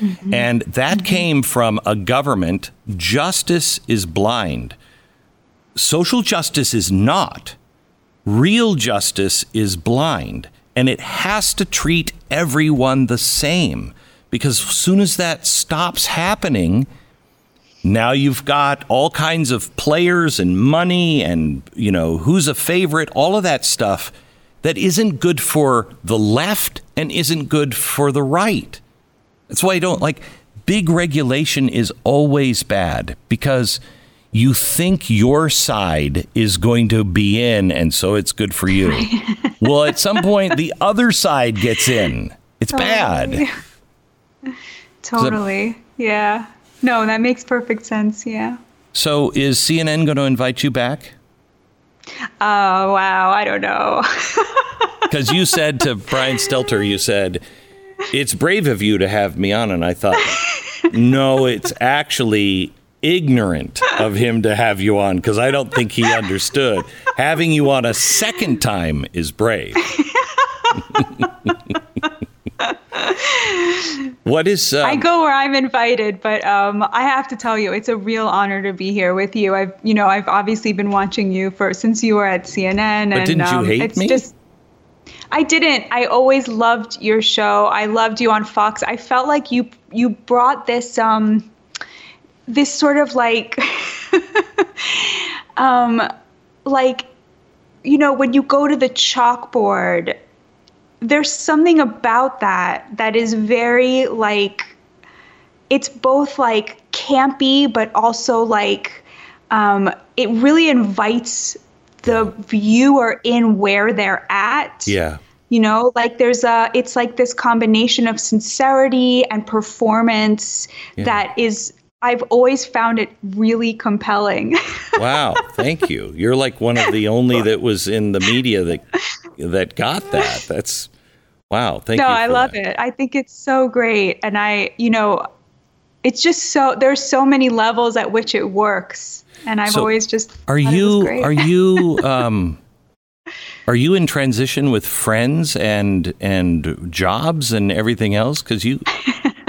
Mm-hmm. And that mm-hmm. came from a government. Justice is blind. Social justice is not. Real justice is blind. And it has to treat everyone the same. Because as soon as that stops happening, now you've got all kinds of players and money and, you know, who's a favorite, all of that stuff that isn't good for the left and isn't good for the right. That's why I don't like big regulation is always bad because you think your side is going to be in and so it's good for you. *laughs* well, at some point the other side gets in. It's totally. bad. *laughs* Totally. yeah. No, that makes perfect sense. Yeah. So is CNN going to invite you back? Oh, wow. I don't know. *laughs* Because you said to Brian Stelter, you said, it's brave of you to have me on. And I thought, no, it's actually ignorant of him to have you on because I don't think he understood. Having you on a second time is brave. *laughs* what is? Um, I go where I'm invited, but um, I have to tell you, it's a real honor to be here with you. I've, you know, I've obviously been watching you for since you were at CNN, but and didn't um, you hate it's me? just. I didn't. I always loved your show. I loved you on Fox. I felt like you you brought this um this sort of like *laughs* um like you know when you go to the chalkboard there's something about that that is very like it's both like campy but also like um, it really invites the viewer in where they're at yeah. you know like there's a it's like this combination of sincerity and performance Yeah. that is i've always found it really compelling *laughs* Wow. Thank you. You're like one of the only that was in the media that that got that. That's wow. Thank no you. No, I love that. it i think it's so great and i you know it's just so there's so many levels at which it works and i've So, always just Are thought it was you great. are you *laughs* um are you in transition with friends and and jobs and everything else cuz you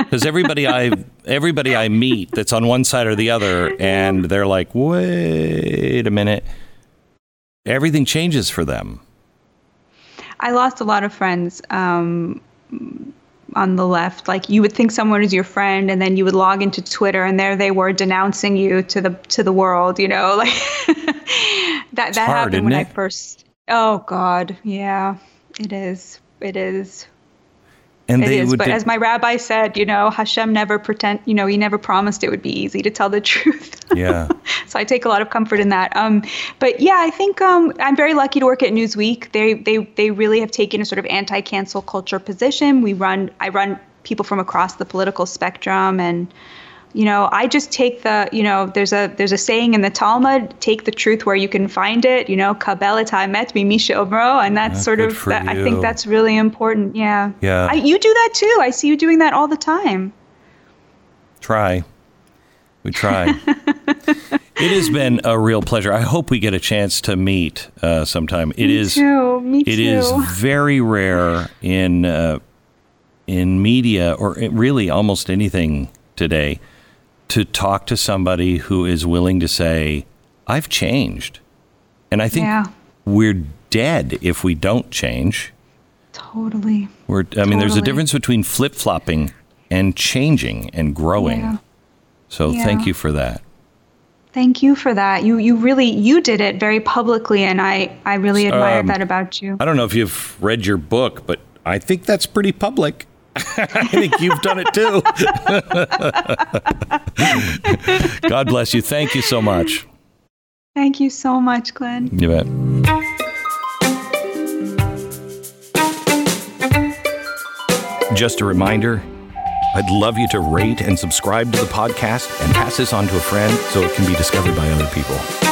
cuz everybody I everybody I meet that's on one side or the other and they're like wait a minute everything changes for them. I lost a lot of friends um, on the left. Like you would think someone is your friend, and then you would log into Twitter, and there they were denouncing you to the to the world. You know, *laughs* like that that hard, happened when I first. Oh God, yeah, it is. It is. And It they is. would But de- as my rabbi said, you know, Hashem never pretend. You know, he never promised it would be easy to tell the *laughs* truth. yeah. *laughs* so I take a lot of comfort in that. Um, but yeah, I think um, I'm very lucky to work at Newsweek. They they they really have taken a sort of anti-cancel culture position. We run I run people from across the political spectrum, and you know I just take the you know there's a there's a saying in the Talmud: take the truth where you can find it. You know, kabel et haemet misha omro, and that's Ah, sort of that, I think that's really important. Yeah. Yeah. I, you do that too. I see you doing that all the time. Try. We try. *laughs* it has been a real pleasure. I hope we get a chance to meet uh, sometime. It Me is. too. Me It too. is *laughs* very rare in uh, in media or really almost anything today to talk to somebody who is willing to say, "I've changed," and I think Yeah. we're dead if we don't change. Totally. We're. I mean, there's a difference between flip flopping and changing and growing. Yeah. So Yeah. thank you for that. Thank you for that. You you really you did it very publicly, and I I really admire Um, that about you. I don't know if you've read your book, but I think that's pretty public. *laughs* I think you've done it too. *laughs* God bless you. Thank you so much. Thank you so much, Glenn. You bet. Just a reminder I'd love you to rate and subscribe to the podcast and pass this on to a friend so it can be discovered by other people.